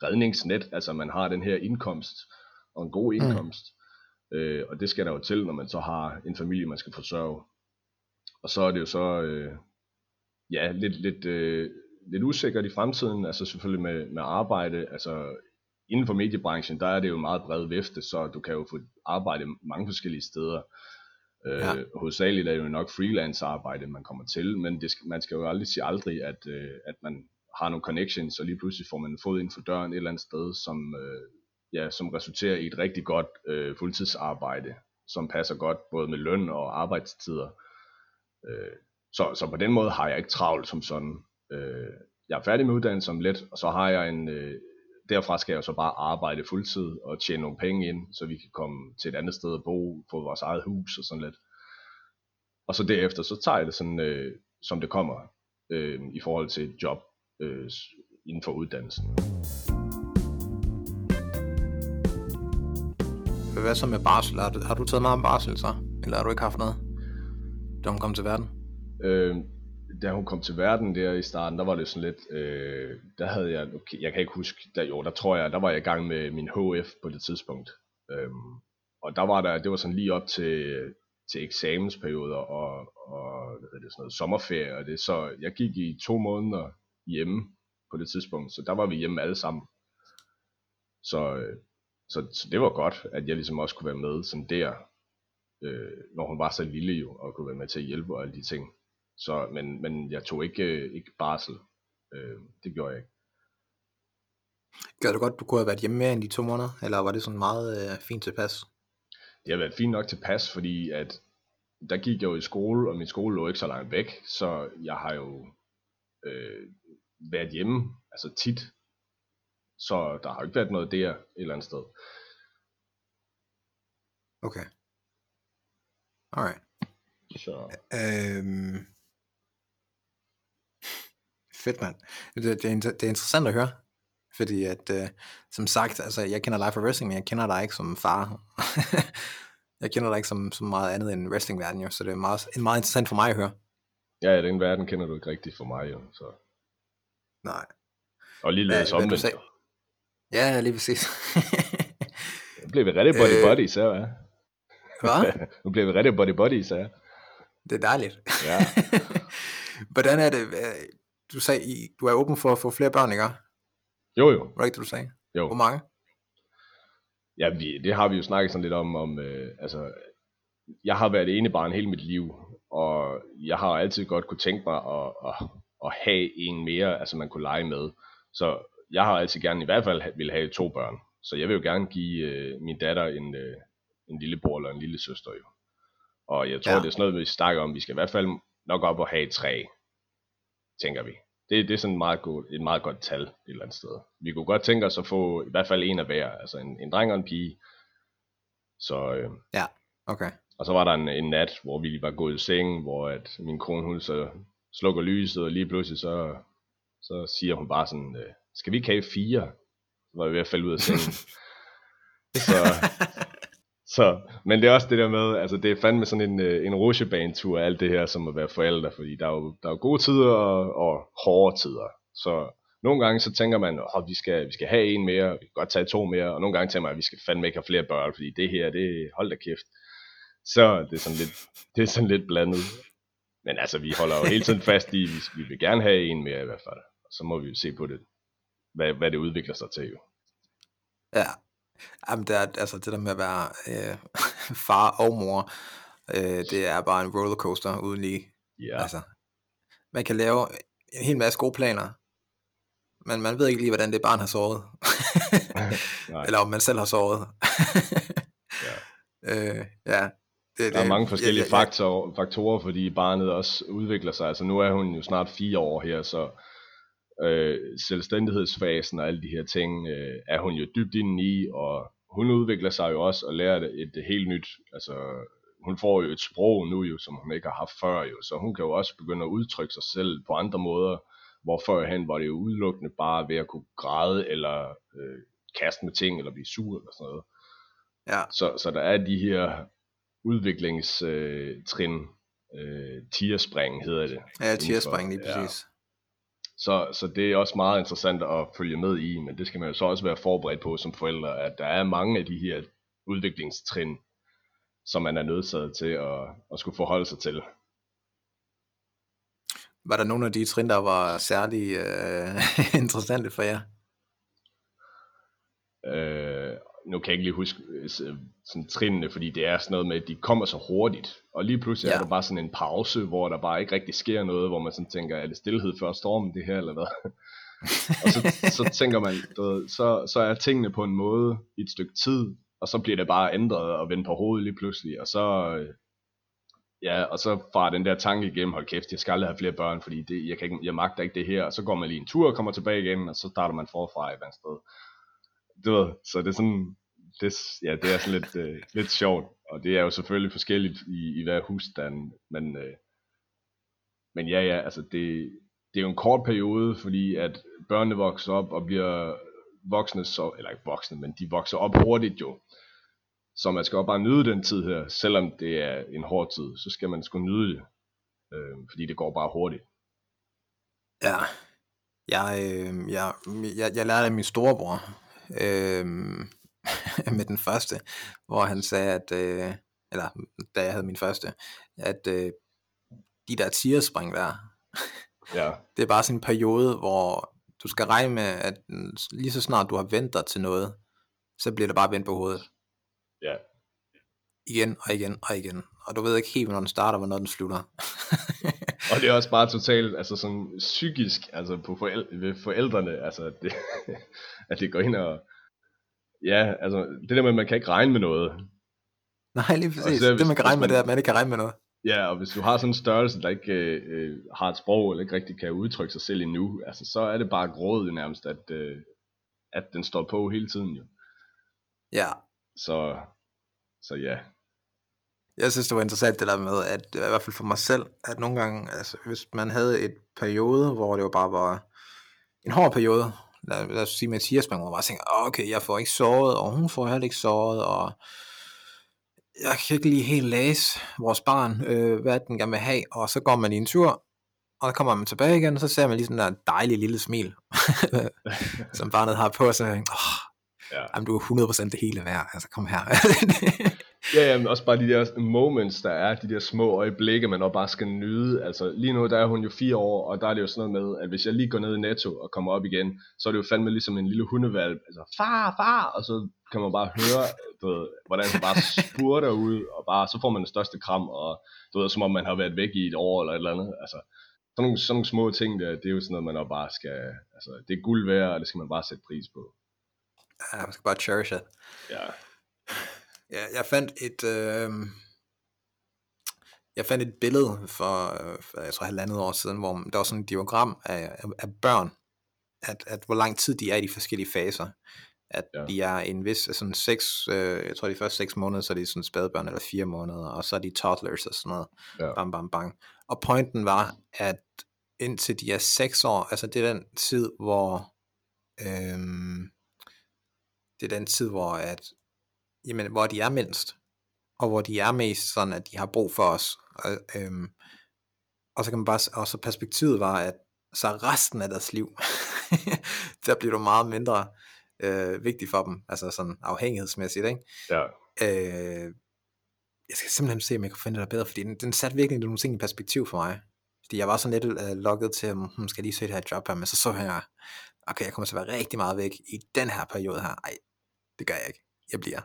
redningsnet, altså man har den her indkomst, og en god mm. indkomst, mm. øh, og det skal der jo til, når man så har en familie, man skal forsørge. Og så er det jo så, øh, ja, lidt, lidt, øh, lidt usikkert i fremtiden, altså selvfølgelig med, med arbejde, altså inden for mediebranchen, der er det jo en meget bred vifte, så du kan jo få arbejde mange forskellige steder. Øh, ja. Hovedsageligt er det jo nok freelance arbejde, man kommer til, men det man skal jo aldrig sige aldrig, at, øh, at man har nogle connections, og lige pludselig får man fået ind for døren et eller andet sted, som, øh, ja, som resulterer i et rigtig godt øh, fuldtidsarbejde, som passer godt både med løn og arbejdstider. Øh, så, så på den måde har jeg ikke travlt som sådan. Øh, jeg er færdig med uddannelsen om lidt, og så har jeg en, øh, derfra skal jeg så bare arbejde fuldtid og tjene nogle penge ind, så vi kan komme til et andet sted at bo, få vores eget hus og sådan lidt. Og så derefter, så tager jeg det sådan, øh, som det kommer, øh, i forhold til et job øh, inden for uddannelsen.
Hvad så med barsel? Har du, har du taget meget om barsel så? Eller har du ikke haft noget, da hun kom til verden?
Øh, da hun kom til verden der i starten, der var det sådan lidt, øh, der havde jeg, okay, jeg kan ikke huske, der, jo, der tror jeg, der var jeg i gang med min HF på det tidspunkt. Øhm, og der var der, det var sådan lige op til, til eksamensperioder og, og hvad hedder det, sådan noget, sommerferie, og det, så jeg gik i to måneder hjemme på det tidspunkt, så der var vi hjemme alle sammen. Så, øh, så, så det var godt, at jeg ligesom også kunne være med sådan der, øh, når hun var så lille jo, og kunne være med til at hjælpe og alle de ting. Så, men, men jeg tog ikke, øh, ikke barsel. Øh, det gjorde jeg ikke.
Gør det godt, du kunne have været hjemme mere end de to måneder, eller var det sådan meget øh, fint tilpas?
Det har været fint nok tilpas, fordi at der gik jeg jo i skole, og min skole lå ikke så langt væk, så jeg har jo øh, været hjemme, altså tit. Så der har jo ikke været noget der et eller andet sted.
Okay. Alright.
Så.
Øhm, fedt, mand. Det, det, er, det er interessant at høre, fordi at, øh, som sagt, altså, jeg kender dig fra wrestling, men jeg kender dig ikke som far. <laughs> jeg kender dig ikke som, som meget andet end wrestlingverden, jo, så det er meget, meget interessant for mig at høre.
Ja, ja, den verden kender du ikke rigtigt for mig, jo, så...
Nej.
Og lige lidt omvendt,
sag... Ja, lige præcis.
nu bliver vi rigtig body body, så ja.
Hvad?
nu bliver vi rigtig body body, så ja.
Det er dejligt.
Ja. <laughs>
Hvordan er det, du sagde, du er åben for at få flere børn, ikke?
Jo, jo.
Var det ikke det, du sagde?
Jo.
Hvor mange?
Ja, vi, det har vi jo snakket sådan lidt om, om øh, altså, jeg har været ene barn hele mit liv, og jeg har altid godt kunne tænke mig at, at, at have en mere, altså man kunne lege med. Så jeg har altid gerne i hvert fald vil have to børn. Så jeg vil jo gerne give øh, min datter en, øh, en lillebror eller en lille søster jo. Og jeg tror, ja. det er sådan noget, vi snakker om. Vi skal i hvert fald nok op og have tre, tænker vi. Det, det er sådan meget god, et meget godt tal et eller andet sted. Vi kunne godt tænke os at få i hvert fald en af hver, altså en, en dreng og en pige. Så, øh,
ja, okay.
Og så var der en, en nat, hvor vi var gået i seng, hvor at min kone hun så slukker lyset, og lige pludselig så, så siger hun bare sådan, øh, skal vi ikke have fire? Så var vi ved at falde ud af sengen. <laughs> så, så, men det er også det der med, altså det er fandme sådan en, øh, en rusjebanetur, alt det her som at være forældre, fordi der er jo, der er jo gode tider og, og hårde tider. Så nogle gange så tænker man, at vi skal, vi skal have en mere, vi kan godt tage to mere, og nogle gange tænker man, at vi skal fandme ikke have flere børn, fordi det her, det hold da kæft. Så det er sådan lidt, det er sådan lidt blandet. Men altså, vi holder jo hele tiden fast i, vi, vi vil gerne have en mere i hvert fald. Og så må vi jo se på det, hvad, hvad det udvikler sig til jo.
Ja, Jamen, det, er, altså, det der med at være øh, <laughs> far og mor, øh, det er bare en rollercoaster uden lige.
Ja.
Altså, man kan lave en hel masse gode planer, men man ved ikke lige, hvordan det barn har sovet. <laughs> Eller om man selv har sovet. ja. <laughs> Øh, ja.
Det, der er mange forskellige ja, ja, ja. Faktorer, faktorer, fordi barnet også udvikler sig. Altså nu er hun jo snart fire år her, så øh, selvstændighedsfasen og alle de her ting, øh, er hun jo dybt inde i, og hun udvikler sig jo også og lærer et, et helt nyt, altså hun får jo et sprog nu jo, som hun ikke har haft før jo, så hun kan jo også begynde at udtrykke sig selv på andre måder, hvor førhen var det jo udelukkende bare ved at kunne græde, eller øh, kaste med ting, eller blive sur, eller sådan noget.
Ja.
Så, så der er de her udviklingstrin, øh, tierspring hedder det.
Ja, tierspring lige præcis. Ja.
Så, så det er også meget interessant at følge med i, men det skal man jo så også være forberedt på som forældre, at der er mange af de her udviklingstrin, som man er nødsaget til at, at skulle forholde sig til.
Var der nogle af de trin, der var særlig øh, <laughs> interessante for jer?
Øh, nu kan jeg ikke lige huske øh, sådan trinene, fordi det er sådan noget med, at de kommer så hurtigt. Og lige pludselig ja. er der bare sådan en pause, hvor der bare ikke rigtig sker noget, hvor man sådan tænker, er det stillhed før stormen det her, eller hvad? <laughs> og så, så tænker man, ved, så, så er tingene på en måde i et stykke tid, og så bliver det bare ændret og vendt på hovedet lige pludselig, og så, øh, ja, og så farer den der tanke igennem, hold kæft, jeg skal aldrig have flere børn, fordi det, jeg, kan ikke, jeg magter ikke det her, og så går man lige en tur og kommer tilbage igen, og så starter man forfra et eller andet sted. Du ved, så det er sådan, det, ja, det er sådan lidt, øh, lidt sjovt, og det er jo selvfølgelig forskelligt i, i hver husstand, men, øh, men ja, ja, altså det, det er jo en kort periode, fordi at børnene vokser op og bliver voksne, så, eller ikke voksne, men de vokser op hurtigt jo. Så man skal jo bare nyde den tid her, selvom det er en hård tid, så skal man sgu nyde det, øh, fordi det går bare hurtigt.
Ja, jeg, øh, jeg, jeg, jeg lærte af min storebror øh, <laughs> med den første, hvor han sagde, at, øh, eller da jeg havde min første, at øh, de der tierspring der,
ja. <laughs>
det er bare sådan en periode, hvor du skal regne med, at lige så snart du har ventet dig til noget, så bliver det bare vendt på hovedet.
Ja.
Igen og igen og igen. Og du ved ikke helt, hvornår den starter, og hvornår den slutter.
og det er også bare <laughs> totalt, altså sådan psykisk, altså på forældre, ved forældrene, altså det, <laughs> at det går ind og, ja, altså det der med, at man kan ikke regne med noget.
Nej, lige præcis. Det, det man kan regne med, det er, at man ikke kan regne med noget.
Ja, og hvis du har sådan en størrelse, der ikke øh, øh, har et sprog, eller ikke rigtig kan udtrykke sig selv endnu, altså, så er det bare grådet nærmest, at, øh, at den står på hele tiden jo.
Ja.
Så, så ja.
Jeg synes, det var interessant det der med, at i hvert fald for mig selv, at nogle gange, altså hvis man havde et periode, hvor det jo bare var en hård periode, lad, lad os sige Mathias, man må bare tænke, okay, jeg får ikke sovet, og hun får heller ikke sovet, og jeg kan ikke lige helt læse vores barn, øh, hvad den gerne vil have, og så går man i en tur, og så kommer man tilbage igen, og så ser man lige sådan der dejlige lille smil, <laughs> som barnet har på, og så, åh, ja. jamen, du er 100% det hele værd, altså kom her. <laughs>
ja, ja, men også bare de der moments, der er, de der små øjeblikke, man også bare skal nyde. Altså lige nu, der er hun jo fire år, og der er det jo sådan noget med, at hvis jeg lige går ned i Netto og kommer op igen, så er det jo fandme ligesom en lille hundevalg. Altså, far, far, og så kan man bare høre, du ved, hvordan han bare spurter ud, og bare, så får man den største kram, og du ved, som om man har været væk i et år eller et eller andet. Altså, sådan nogle, sådan nogle små ting der, det er jo sådan noget, man også bare skal, altså, det er guld værd, og det skal man bare sætte pris på.
Ja, man skal bare cherish it.
Ja.
Ja, jeg fandt et, øh, jeg fandt et billede for, for, jeg tror halvandet år siden, hvor der var sådan et diagram af, af, af børn, at, at hvor lang tid de er i de forskellige faser at ja. de er en vis, sådan seks, øh, jeg tror de første seks måneder, så er de sådan spædbørn, eller fire måneder, og så er de toddlers og sådan noget, ja. bam, bam, bam. Og pointen var, at indtil de er seks år, altså det er den tid, hvor, øhm, det er den tid, hvor, at, jamen, hvor de er mindst, og hvor de er mest sådan, at de har brug for os. Og, øhm, og så kan man bare, og så perspektivet var, at så resten af deres liv, <laughs> der bliver du meget mindre øh, vigtig for dem, altså sådan afhængighedsmæssigt, ikke?
Ja.
Øh, jeg skal simpelthen se, om jeg kan finde det bedre, fordi den, den satte virkelig nogle ting i perspektiv for mig. Fordi jeg var sådan lidt uh, lukket til, at hmm, skal jeg lige se det her job her, men så så jeg, okay, jeg kommer til at være rigtig meget væk i den her periode her. Ej, det gør jeg ikke. Jeg bliver.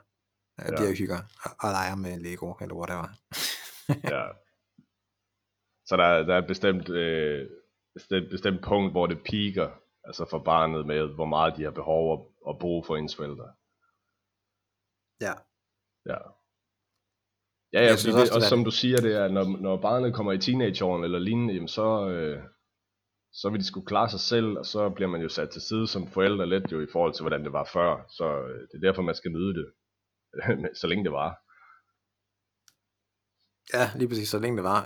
Jeg ja. bliver hygger og, og leger med Lego, eller whatever. <laughs>
ja. Så der, der er et bestemt, øh, bestemt, bestemt punkt, hvor det piker, altså for barnet med, hvor meget de har behov og, og brug for ens forældre.
Ja.
Ja. Ja, ja, fordi det, også, også som du siger, det er, når, når barnet kommer i teenageårene eller lignende, jamen så, øh, så vil de skulle klare sig selv, og så bliver man jo sat til side som forældre lidt jo i forhold til, hvordan det var før. Så øh, det er derfor, man skal nyde det, <laughs> så længe det var.
Ja, lige præcis, så længe det var.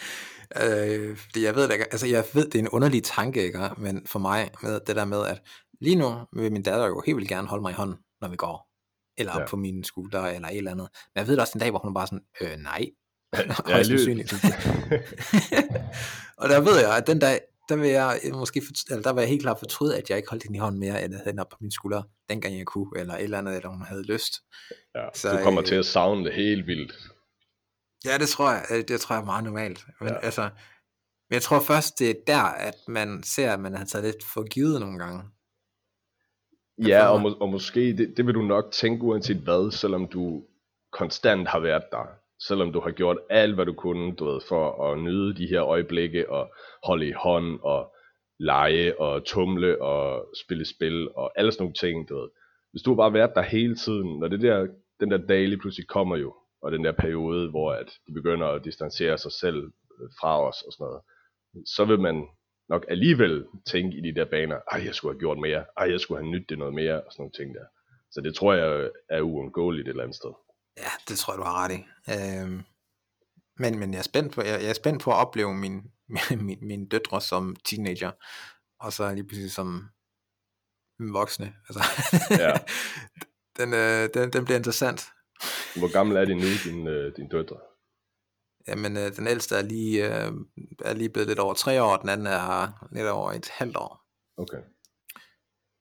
<laughs> øh, det, jeg ved det ikke, altså jeg ved, det er en underlig tanke, ikke? men for mig, med det der med, at lige nu vil min datter jo helt vildt gerne holde mig i hånden, når vi går, eller ja. på mine skulder, eller et eller andet. Men jeg ved det også en dag, hvor hun bare sådan, øh, nej. Ja, <laughs> sandsynligt. og der ved jeg, at den dag, der vil jeg måske, eller der var jeg helt klart fortryde, at jeg ikke holdt hende i hånden mere, end jeg havde op på mine skuldre, dengang jeg kunne, eller et eller andet, eller hun havde lyst.
Ja, så, du kommer øh, til at savne det helt vildt.
Ja, det tror jeg, det tror jeg er meget normalt. Men ja. altså, Men jeg tror først, det er der, at man ser, at man har taget lidt for givet nogle gange.
Ja, og, må, og måske, det, det vil du nok tænke uanset hvad, selvom du konstant har været der. Selvom du har gjort alt, hvad du kunne, du ved, for at nyde de her øjeblikke, og holde i hånd, og lege, og tumle, og spille spil, og alle sådan nogle ting, du ved. Hvis du har bare været der hele tiden, når det der, den der dag lige pludselig kommer jo, og den der periode, hvor at de begynder at distancere sig selv øh, fra os og sådan noget, så vil man nok alligevel tænke i de der baner, ej, jeg skulle have gjort mere, ej, jeg skulle have nyttet det noget mere, og sådan nogle ting der. Så det tror jeg er uundgåeligt et eller andet sted.
Ja, det tror jeg, du har ret i. Øhm, men, men jeg er spændt på, jeg, jeg er spændt på at opleve min, <laughs> min, min, døtre som teenager, og så lige pludselig som voksne. Altså, ja. <laughs> den, øh, den, den bliver interessant.
Hvor gammel er din nu, din, øh, din døtre?
Jamen, øh, den ældste er lige, øh, er lige blevet lidt over tre år, og den anden er lidt over et halvt år.
Okay.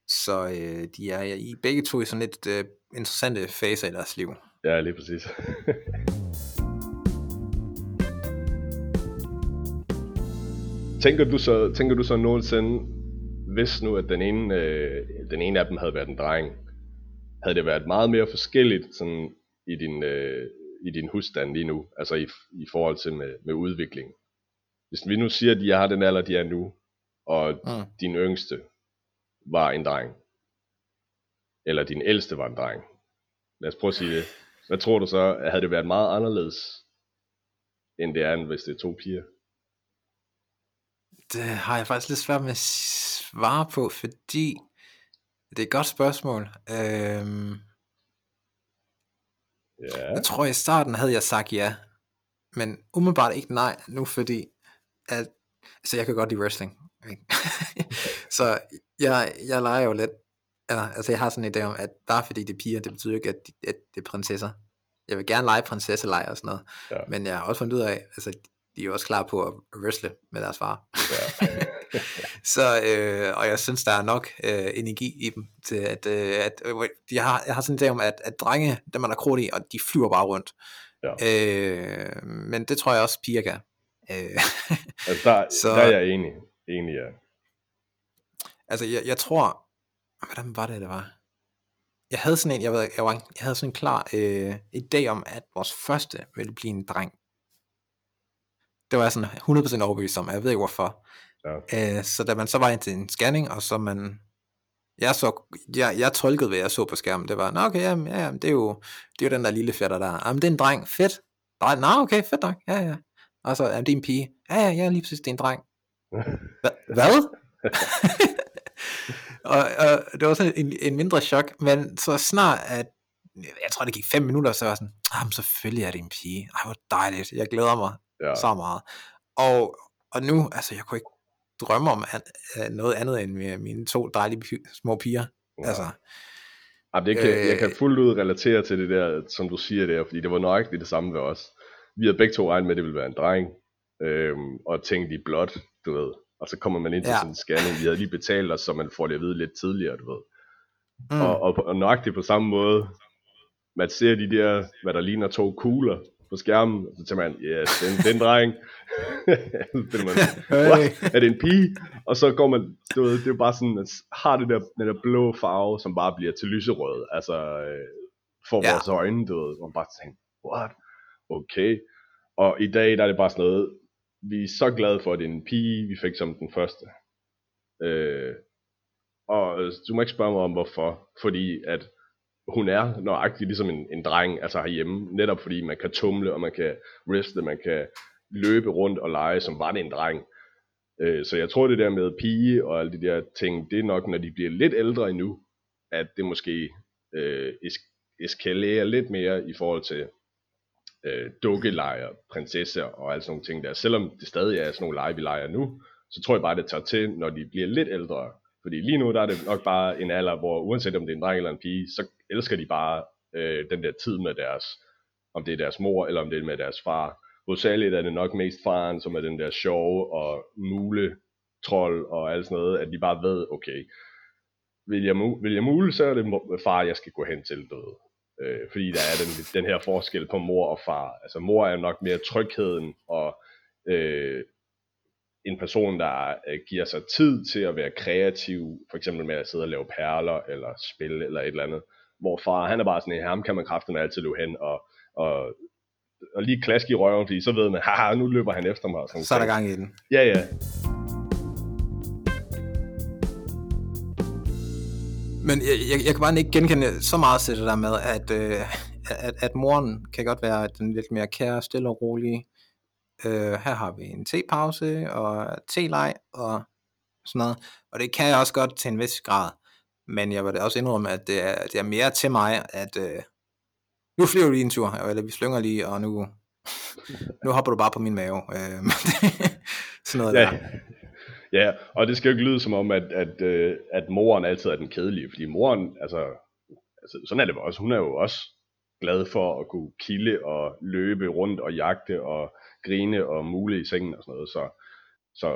Så øh, de er i begge to i sådan lidt øh, interessante faser i deres liv.
Ja, lige præcis. <laughs> tænker, du så, tænker du så nogensinde, hvis nu at den ene, øh, den ene af dem havde været en dreng, havde det været meget mere forskelligt sådan, i din, øh, i din husstand lige nu, altså i, i forhold til med, med udvikling. Hvis vi nu siger, at de har den alder, de er nu, og mm. din yngste var en dreng, eller din ældste var en dreng. Lad os prøve at sige det. Hvad tror du så, havde det været meget anderledes, end det er, hvis det er to piger?
Det har jeg faktisk lidt svært med at svare på, fordi det er et godt spørgsmål. Øhm,
Ja.
Jeg tror i starten havde jeg sagt ja, men umiddelbart ikke nej nu, fordi at, altså jeg kan godt lide wrestling. <laughs> Så jeg, jeg leger jo lidt, eller, altså jeg har sådan en idé om, at bare fordi det er piger, det betyder ikke, at, at det er prinsesser. Jeg vil gerne lege prinsesselejr og sådan noget, ja. men jeg har også fundet ud af, altså de er jo også klar på at wrestle med deres far. Ja. <laughs> så, øh, og jeg synes, der er nok øh, energi i dem, til at, øh, at øh, de har, jeg har sådan en idé om, at, at drenge, dem man har krudt i, og de flyver bare rundt. Ja. Øh, men det tror jeg også, piger kan.
Øh, altså der, <laughs> så, der er jeg enig, enig ja.
Altså jeg, jeg tror, hvordan var det, det var? Jeg havde sådan en, jeg, ved, jeg, var, jeg havde sådan en klar øh, idé om, at vores første ville blive en dreng. Det var jeg sådan 100% overbevist om, jeg ved ikke hvorfor. Ja. Øh, så da man så var ind til en scanning, og så man, jeg, så, jeg, jeg tolkede, hvad jeg så på skærmen, det var, nå okay, jamen, ja, jamen, det, er jo, det er jo den der lille fætter der, jamen det er en dreng, fedt, nej, nå okay, fedt nok, ja ja, og så, jamen det er en pige, ja ja, ja lige præcis, det er en dreng. <laughs> Hva- hvad? <laughs> <laughs> og, og det var sådan en, en mindre chok, men så snart at, jeg tror det gik fem minutter, så var jeg sådan, jamen selvfølgelig er det en pige, ej hvor dejligt, jeg glæder mig ja. så meget. Og, og nu, altså jeg kunne ikke drømme om an, noget andet end mine to dejlige små piger. Ja. Altså,
ja, det kan, øh, jeg kan fuldt ud relatere til det der, som du siger der, fordi det var nøjagtigt det samme ved os. Vi havde begge to regnet med, at det ville være en dreng, øhm, og tænkt i blot, du ved. Og så kommer man ind til ja. sådan en scanning, vi havde lige betalt os, så man får det at vide lidt tidligere, du ved. Mm. Og, og, og nøjagtigt på samme måde, man ser de der, hvad der ligner to kugler, på skærmen, og så tænker man, yes, den, den dreng. <laughs> så man, er det en pige? Og så går man, du ved, det er jo bare sådan, at har det der, den der blå farve, som bare bliver til lyserød, altså øh, for ja. vores øjne, du ved, og man bare tænker, what? Okay. Og i dag, der er det bare sådan noget, vi er så glade for, at det er en pige, vi fik som den første. Øh, og øh, du må ikke spørge mig om hvorfor, fordi at hun er nøjagtigt ligesom en, en dreng, altså herhjemme, netop fordi man kan tumle, og man kan wrestle, man kan løbe rundt og lege, som var det en dreng. Øh, så jeg tror det der med pige og alle de der ting, det er nok, når de bliver lidt ældre endnu, at det måske øh, eskalerer lidt mere i forhold til øh, dukkelejer, prinsesser og alle sådan nogle ting der. Selvom det stadig er sådan nogle lege, vi leger nu, så tror jeg bare, det tager til, når de bliver lidt ældre. Fordi lige nu, der er det nok bare en alder, hvor uanset om det er en dreng eller en pige, så elsker de bare øh, den der tid med deres, om det er deres mor, eller om det er med deres far. Hovedsageligt er det nok mest faren, som er den der sjove og mule trold og alt sådan noget, at de bare ved, okay, vil jeg, vil jeg mule, så er det far, jeg skal gå hen til, død. Øh, fordi der er den, den her forskel på mor og far. Altså mor er nok mere trygheden og øh, en person, der øh, giver sig tid til at være kreativ, for eksempel med at sidde og lave perler, eller spille, eller et eller andet. Hvor far, han er bare sådan en, ham kan man kraften altid løbe hen, og, og, og lige klaske i røven, fordi så ved man, haha, nu løber han efter mig. Sådan
Så er der gang i den.
Ja, ja.
Men jeg, jeg, jeg kan bare ikke genkende så meget til det der med, at, øh, at, at moren kan godt være den lidt mere kære, stille og rolige. Øh, her har vi en tepause og teleg og sådan noget. Og det kan jeg også godt til en vis grad. Men jeg vil da også indrømme, at det er, det er mere til mig, at øh, nu flyver lige en tur, eller vi slynger lige, og nu, <laughs> nu hopper du bare på min mave. Øh, <laughs> sådan noget
ja.
der.
Ja, og det skal jo ikke lyde som om, at, at, øh, at moren altid er den kedelige, fordi moren, altså, altså sådan er det også, hun er jo også glad for at kunne kilde og løbe rundt og jagte og grine og mule i sengen og sådan noget, så, så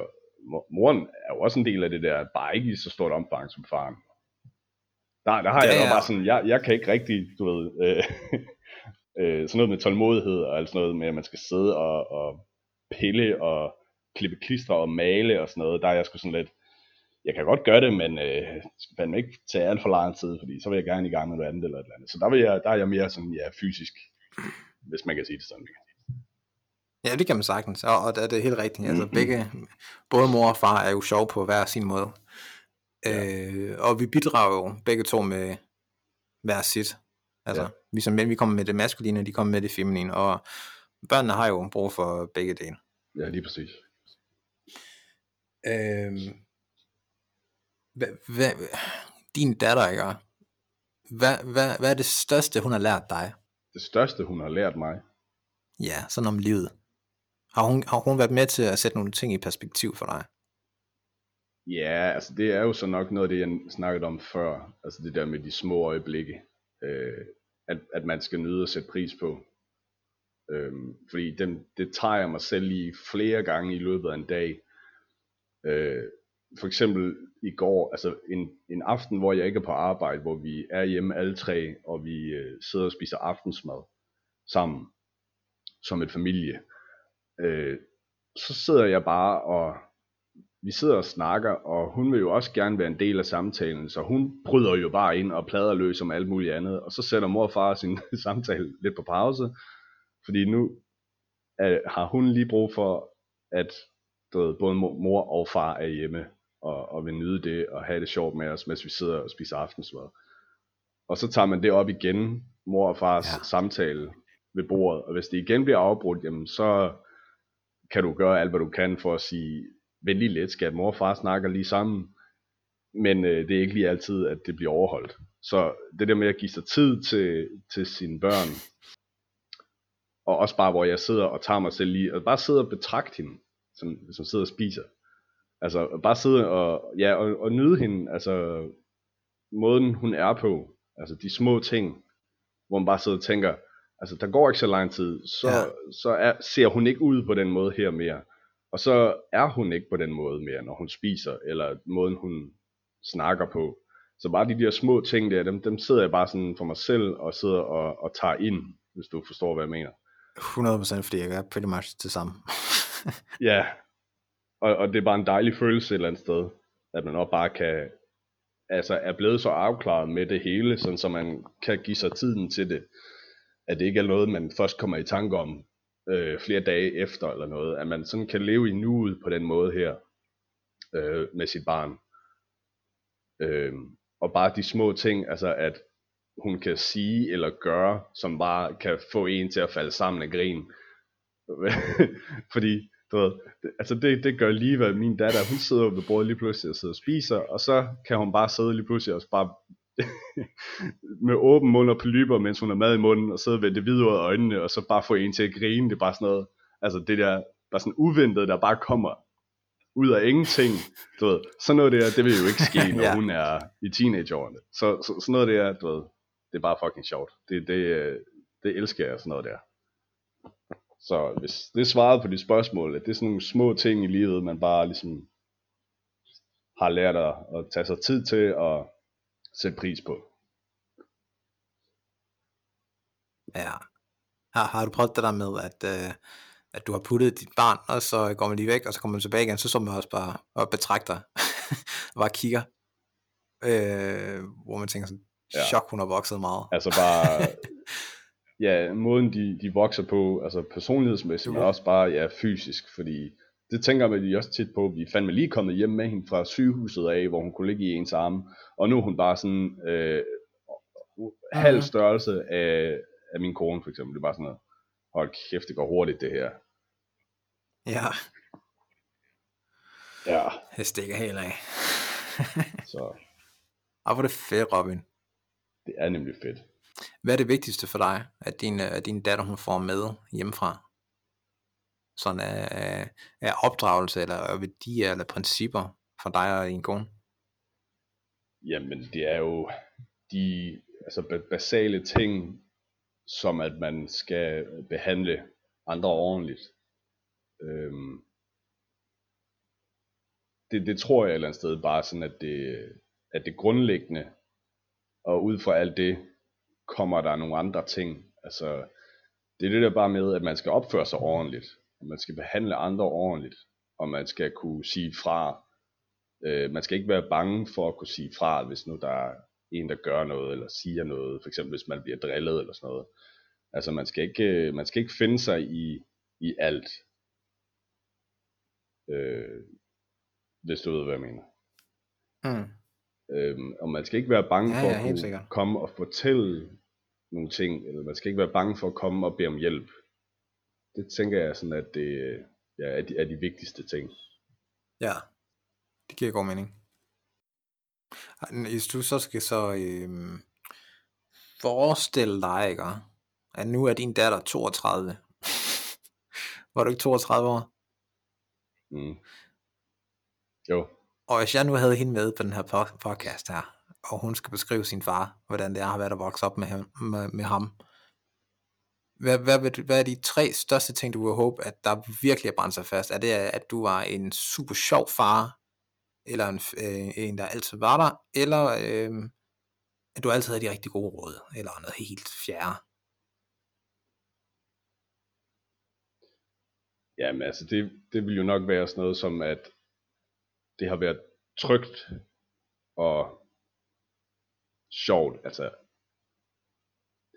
mo- moren er jo også en del af det der, bare ikke i så stort omfang som faren. Der, der har jeg
Ja,
ja,
ja.
bare sådan, jeg, jeg kan ikke rigtig, du ved, <laughs> øh, øh, sådan noget med tålmodighed og alt sådan noget med, at man skal sidde og, og pille og klippe klister og male og sådan noget, der er jeg sgu sådan lidt, jeg kan godt gøre det, men øh, fandme ikke tage alt for lang tid, fordi så vil jeg gerne i gang med noget andet eller et eller andet. Så der, vil jeg, der er jeg mere sådan, ja, fysisk, hvis man kan sige det sådan.
Ja, det kan man sagtens, og, og det, det er helt rigtigt. Altså begge, både mor og far er jo sjov på hver sin måde. Ja. Øh, og vi bidrager jo begge to med hver sit. Altså,
Ja.
ja. vi som mænd, vi kommer med det maskuline, de kommer med det feminine, og børnene har jo brug for begge dele.
Ja, lige præcis.
Øh, hvad, hvad, din datter, ikke? Hvad, hvad, hvad er det største, hun har lært dig?
Det største, hun har lært mig,
Ja, sådan om livet. Har hun, har hun været med til at sætte nogle ting i perspektiv for dig?
Ja, altså det er jo så nok noget af det, jeg snakkede om før. Altså det der med de små øjeblikke. Øh, at, at man skal nyde at sætte pris på. Øhm, fordi dem, det tager jeg mig selv i flere gange i løbet af en dag. Øh, for eksempel i går, altså en, en aften, hvor jeg ikke er på arbejde, hvor vi er hjemme alle tre, og vi øh, sidder og spiser aftensmad sammen, som et familie. Øh, så sidder jeg bare og vi sidder og snakker, og hun vil jo også gerne være en del af samtalen, så hun bryder jo bare ind og plader løs om alt muligt andet, og så sætter mor og far sin <laughs> samtale lidt på pause, fordi nu øh, har hun lige brug for, at du ved, både mo- mor og far er hjemme, og, og vil nyde det, og have det sjovt med os, mens vi sidder og spiser aftensmad. Og så tager man det op igen, mor og fars
Ja.
samtale ved bordet, og hvis det igen bliver afbrudt, jamen så kan du gøre alt, hvad du kan for at sige, vent lige lidt, skat, mor og far snakker lige sammen, men øh, det er ikke lige altid, at det bliver overholdt. Så det der med at give sig tid til, til sine børn, og også bare, hvor jeg sidder og tager mig selv lige, og bare sidder og betragte hende, som, hun sidder og spiser. Altså bare sidde og, ja, og, og nyde hende, altså måden hun er på, altså de små ting, hvor man bare sidder og tænker, altså der går ikke så lang tid, så,
Ja.
ja. så er, ser hun ikke ud på den måde her mere. Og så er hun ikke på den måde mere, når hun spiser, eller måden hun snakker på. Så bare de der små ting der, dem, dem sidder jeg bare sådan for mig selv, og sidder og, og tager ind, hvis du forstår, hvad jeg mener.
100% fordi jeg er pretty much det samme. <laughs>
Ja, og, og det er bare en dejlig følelse et eller andet sted, at man også bare kan, altså er blevet så afklaret med det hele, sådan så man kan give sig tiden til det, at det ikke er noget, man først kommer i tanke om øh, flere dage efter eller noget, at man sådan kan leve i nuet på den måde her, øh, med sit barn. Øh, og bare de små ting, altså at hun kan sige eller gøre, som bare kan få en til at falde sammen af grin. <laughs> Fordi, du ved, det, altså det, det gør lige, hvad min datter, hun sidder ved bordet lige pludselig og sidder og spiser, og så kan hun bare sidde lige pludselig og bare <laughs> med åben mund og polyper, mens hun har mad i munden, og sidde og vende videre af øjnene, og så bare få en til at grine. Det er bare sådan noget, altså det der, bare sådan uventet, der bare kommer ud af ingenting. Du ved, sådan noget der, det vil jo ikke ske, <laughs> når
Ja.
ja. hun er i teenageårene. Så, så sådan noget der, du ved, det er bare fucking sjovt. Det, det, øh, det elsker jeg, sådan noget der. Så hvis det svarede på dit spørgsmål, at det er sådan nogle små ting i livet, man bare ligesom har lært at, at tage sig tid til at sætte pris på.
Ja. Har, har du prøvet det der med, at øh, at du har puttet dit barn, og så går man lige væk, og så kommer man tilbage igen, så står man også bare og betragter, <laughs> og bare kigger, øh, hvor man tænker sådan, ja. chok, hun har vokset meget.
Altså bare, <laughs> ja, måden de, de vokser på, altså personlighedsmæssigt, men også bare, ja, fysisk, fordi det tænker man de også tit på, vi fandme lige kommet hjem med hende fra sygehuset af, hvor hun kunne ligge i ens arme, og nu er hun bare sådan, øh, halv størrelse af, af min kone for eksempel, det er bare sådan noget, hold kæft, det går hurtigt det her.
Ja.
Ja.
Det stikker helt af.
Så. <laughs>
Og hvor det fedt, Robin.
Det er nemlig fedt.
Hvad er det vigtigste for dig, at din, øh, at din datter hun får med hjemmefra? Sådan af, af opdragelse, eller øh, værdier, eller principper for dig og din kone?
Jamen, det er jo de altså basale ting, som at man skal behandle andre ordentligt. Øhm, det, det tror jeg et eller andet sted bare sådan, at det, at det grundlæggende, og ud fra alt det, kommer der nogle andre ting. Altså, det er det der bare med, at man skal opføre sig ordentligt, og man skal behandle andre ordentligt, og man skal kunne sige fra. Øh, man skal ikke være bange for at kunne sige fra, hvis nu der er en, der gør noget, eller siger noget, for eksempel hvis man bliver drillet, eller sådan noget. Altså, man skal ikke, man skal ikke finde sig i, i alt. Øh, hvis du ved, hvad jeg mener.
Mm.
Øhm, og man skal ikke være bange
ja,
for
ja,
at kunne
sikkert.
komme og fortælle nogle ting, eller man skal ikke være bange for at komme og bede om hjælp. Det tænker jeg sådan, at det ja, er, de, er de vigtigste ting.
Ja, det giver god mening. Hvis du så skal så øhm, forestille dig, ikke, at nu er din datter 32. <laughs> Var du ikke 32 år?
Mm. Jo.
Og hvis jeg nu havde hende med på den her podcast her, og hun skal beskrive sin far, hvordan det er har været at vokse op med, ham, med, med ham. Hvad, hvad, hvad er de tre største ting, du vil håbe, at der virkelig er brændt sig fast? Er det, at du var en super sjov far, eller en, øh, en der altid var der, eller øh, at du altid havde de rigtig gode råd, eller noget helt fjerde?
Jamen altså, det, det vil jo nok være sådan noget som, at det har været trygt og sjovt, altså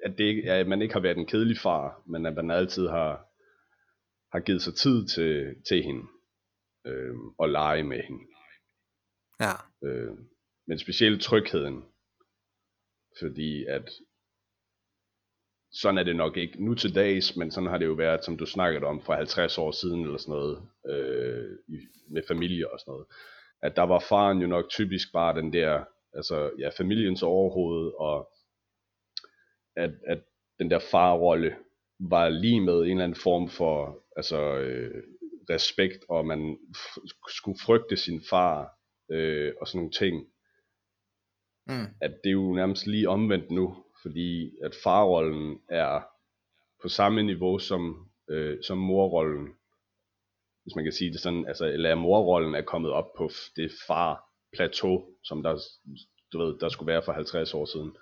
at, det ikke, at man ikke har været en kedelig far, men at man altid har, har givet sig tid til, til hende øh, og lege med hende.
Ja.
Øh, men specielt trygheden, fordi at sådan er det nok ikke nu til dags, men sådan har det jo været, som du snakkede om, for 50 år siden eller sådan noget, øh, med familie og sådan noget. At der var faren jo nok typisk bare den der, altså ja, familiens overhoved, og at, at den der farrolle var lige med en eller anden form for altså, øh, respekt, og man skulle frygte sin far, øh, og sådan nogle ting.
Mm.
At det er jo nærmest lige omvendt nu, fordi at farrollen er på samme niveau som, øh, som morrollen. Hvis man kan sige det sådan, altså, eller morrollen er kommet op på det far plateau, som der, du ved, der skulle være for 50 år siden.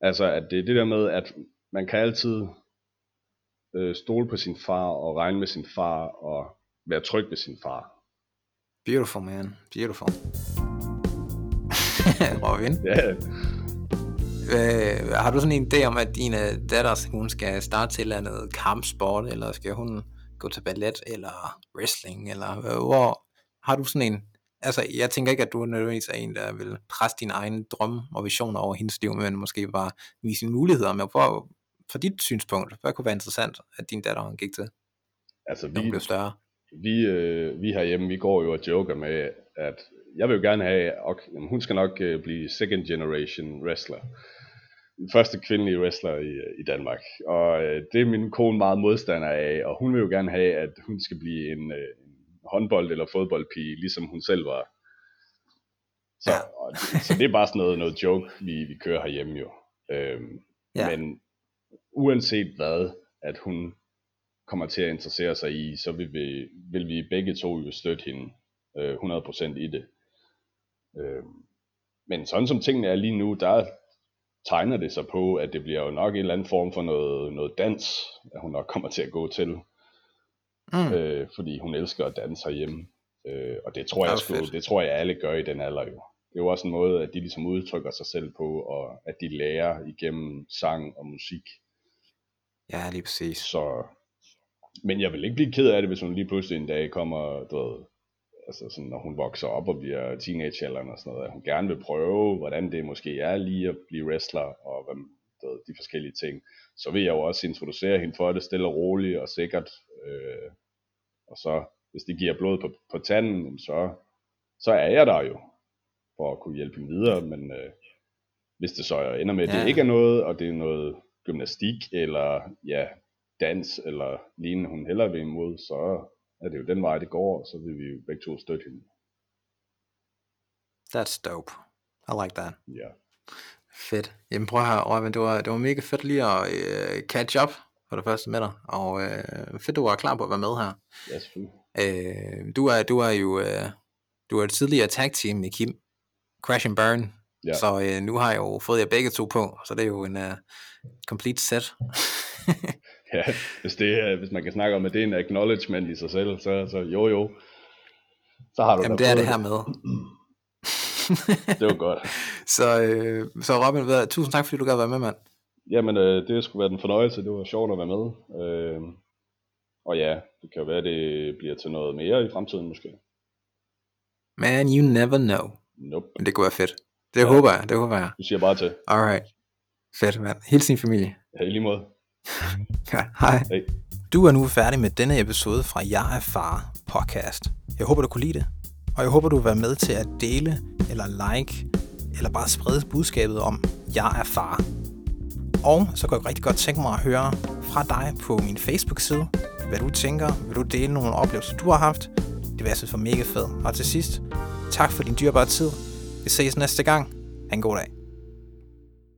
Altså, at det er det der med, at man kan altid øh, stole på sin far, og regne med sin far, og være tryg ved sin far.
Beautiful, man. Beautiful. <laughs> Robin?
Ja.
Øh, har du sådan en idé om, at din øh, datter, hun skal starte til noget kampsport, eller skal hun gå til ballet, eller wrestling, eller øh, hvor har du sådan en, altså jeg tænker ikke, at du nødvendigvis er en, der vil presse dine egne drømme og visioner over hendes liv, men måske bare vise sine muligheder, men hvor, for dit synspunkt, hvad kunne være interessant, at din datter hun gik til,
altså, vi,
blev større?
Vi, øh, vi herhjemme, vi går jo og joker med, at jeg vil jo gerne have, og jamen, hun skal nok øh, blive second generation wrestler. Den første kvindelige wrestler i, i Danmark. Og øh, det er min kone meget modstander af, og hun vil jo gerne have, at hun skal blive en, øh, håndbold- eller fodboldpige, ligesom hun selv var. Så, ja. og, så det er bare sådan noget, noget joke, vi, vi kører herhjemme jo. Øhm, ja. Men uanset hvad, at hun kommer til at interessere sig i, så vil vi, vil vi begge to jo støtte hende øh, 100% i det. Øh, men sådan som tingene er lige nu, der tegner det sig på, at det bliver jo nok en eller anden form for noget, noget dans, at hun nok kommer til at gå til. Mm. øh, fordi hun elsker at danse herhjemme. Øh, og det tror, jeg sgu, det tror jeg alle gør i den alder jo. Det er jo også en måde, at de ligesom udtrykker sig selv på, og at de lærer igennem sang og musik.
Ja, lige præcis.
Så, men jeg vil ikke blive ked af det, hvis hun lige pludselig en dag kommer, du ved, altså sådan, når hun vokser op og bliver teenagealderen og sådan noget, at hun gerne vil prøve, hvordan det måske er lige at blive wrestler, og hvad, du ved, de forskellige ting. Så vil jeg jo også introducere hende for det stille og roligt og sikkert. Øh, og så, hvis det giver blod på, på tanden, så, så er jeg der jo, for at kunne hjælpe hende videre, men øh, hvis det så ender med, at det ja. ikke er noget, og det er noget gymnastik, eller ja, dans, eller lignende, hun heller vil imod, så er det jo den vej, det går, og så vil vi jo begge to støtte hende.
That's dope. I like that.
Ja. Yeah.
Fedt. Jamen prøv her, men det var, det var mega fedt lige at uh, catch up for det første med dig, og uh, fedt, du var klar på at være med her.
Ja, selvfølgelig.
Uh, du, er, du er jo uh, du er et tidligere tag team med Kim, Crash and Burn, ja. så uh, nu har jeg jo fået jer begge to på, så det er jo en uh, complete set. <laughs>
ja, hvis, det, er, hvis man kan snakke om, at det er en acknowledgement i sig selv, så, så jo jo, så har du
Jamen det er det her med.
det var godt. <laughs>
så, øh, så Robin, tusind tak, fordi du gad være med, mand.
Jamen, øh, det skulle være den fornøjelse. Det var sjovt at være med. Øh, og ja, det kan jo være, det bliver til noget mere i fremtiden måske.
Man, you never know.
Nope.
Men det kunne være fedt. Det ja. håber jeg, det håber jeg.
Du siger bare til.
Alright. Fedt, mand. Hils sin familie.
Ja, i lige måde. <laughs>
ja, hej.
Hej.
Du er nu færdig med denne episode fra Jeg er far podcast. Jeg håber, du kunne lide det. Og jeg håber, du vil være med til at dele, eller like, eller bare sprede budskabet om, jeg er far. Og så kunne jeg rigtig godt tænke mig at høre fra dig på min Facebook-side, hvad du tænker, vil du dele nogle oplevelser, du har haft. Det vil jeg synes var mega fedt. Og til sidst, tak for din dyrbare tid. Vi ses næste gang. Ha' en god dag.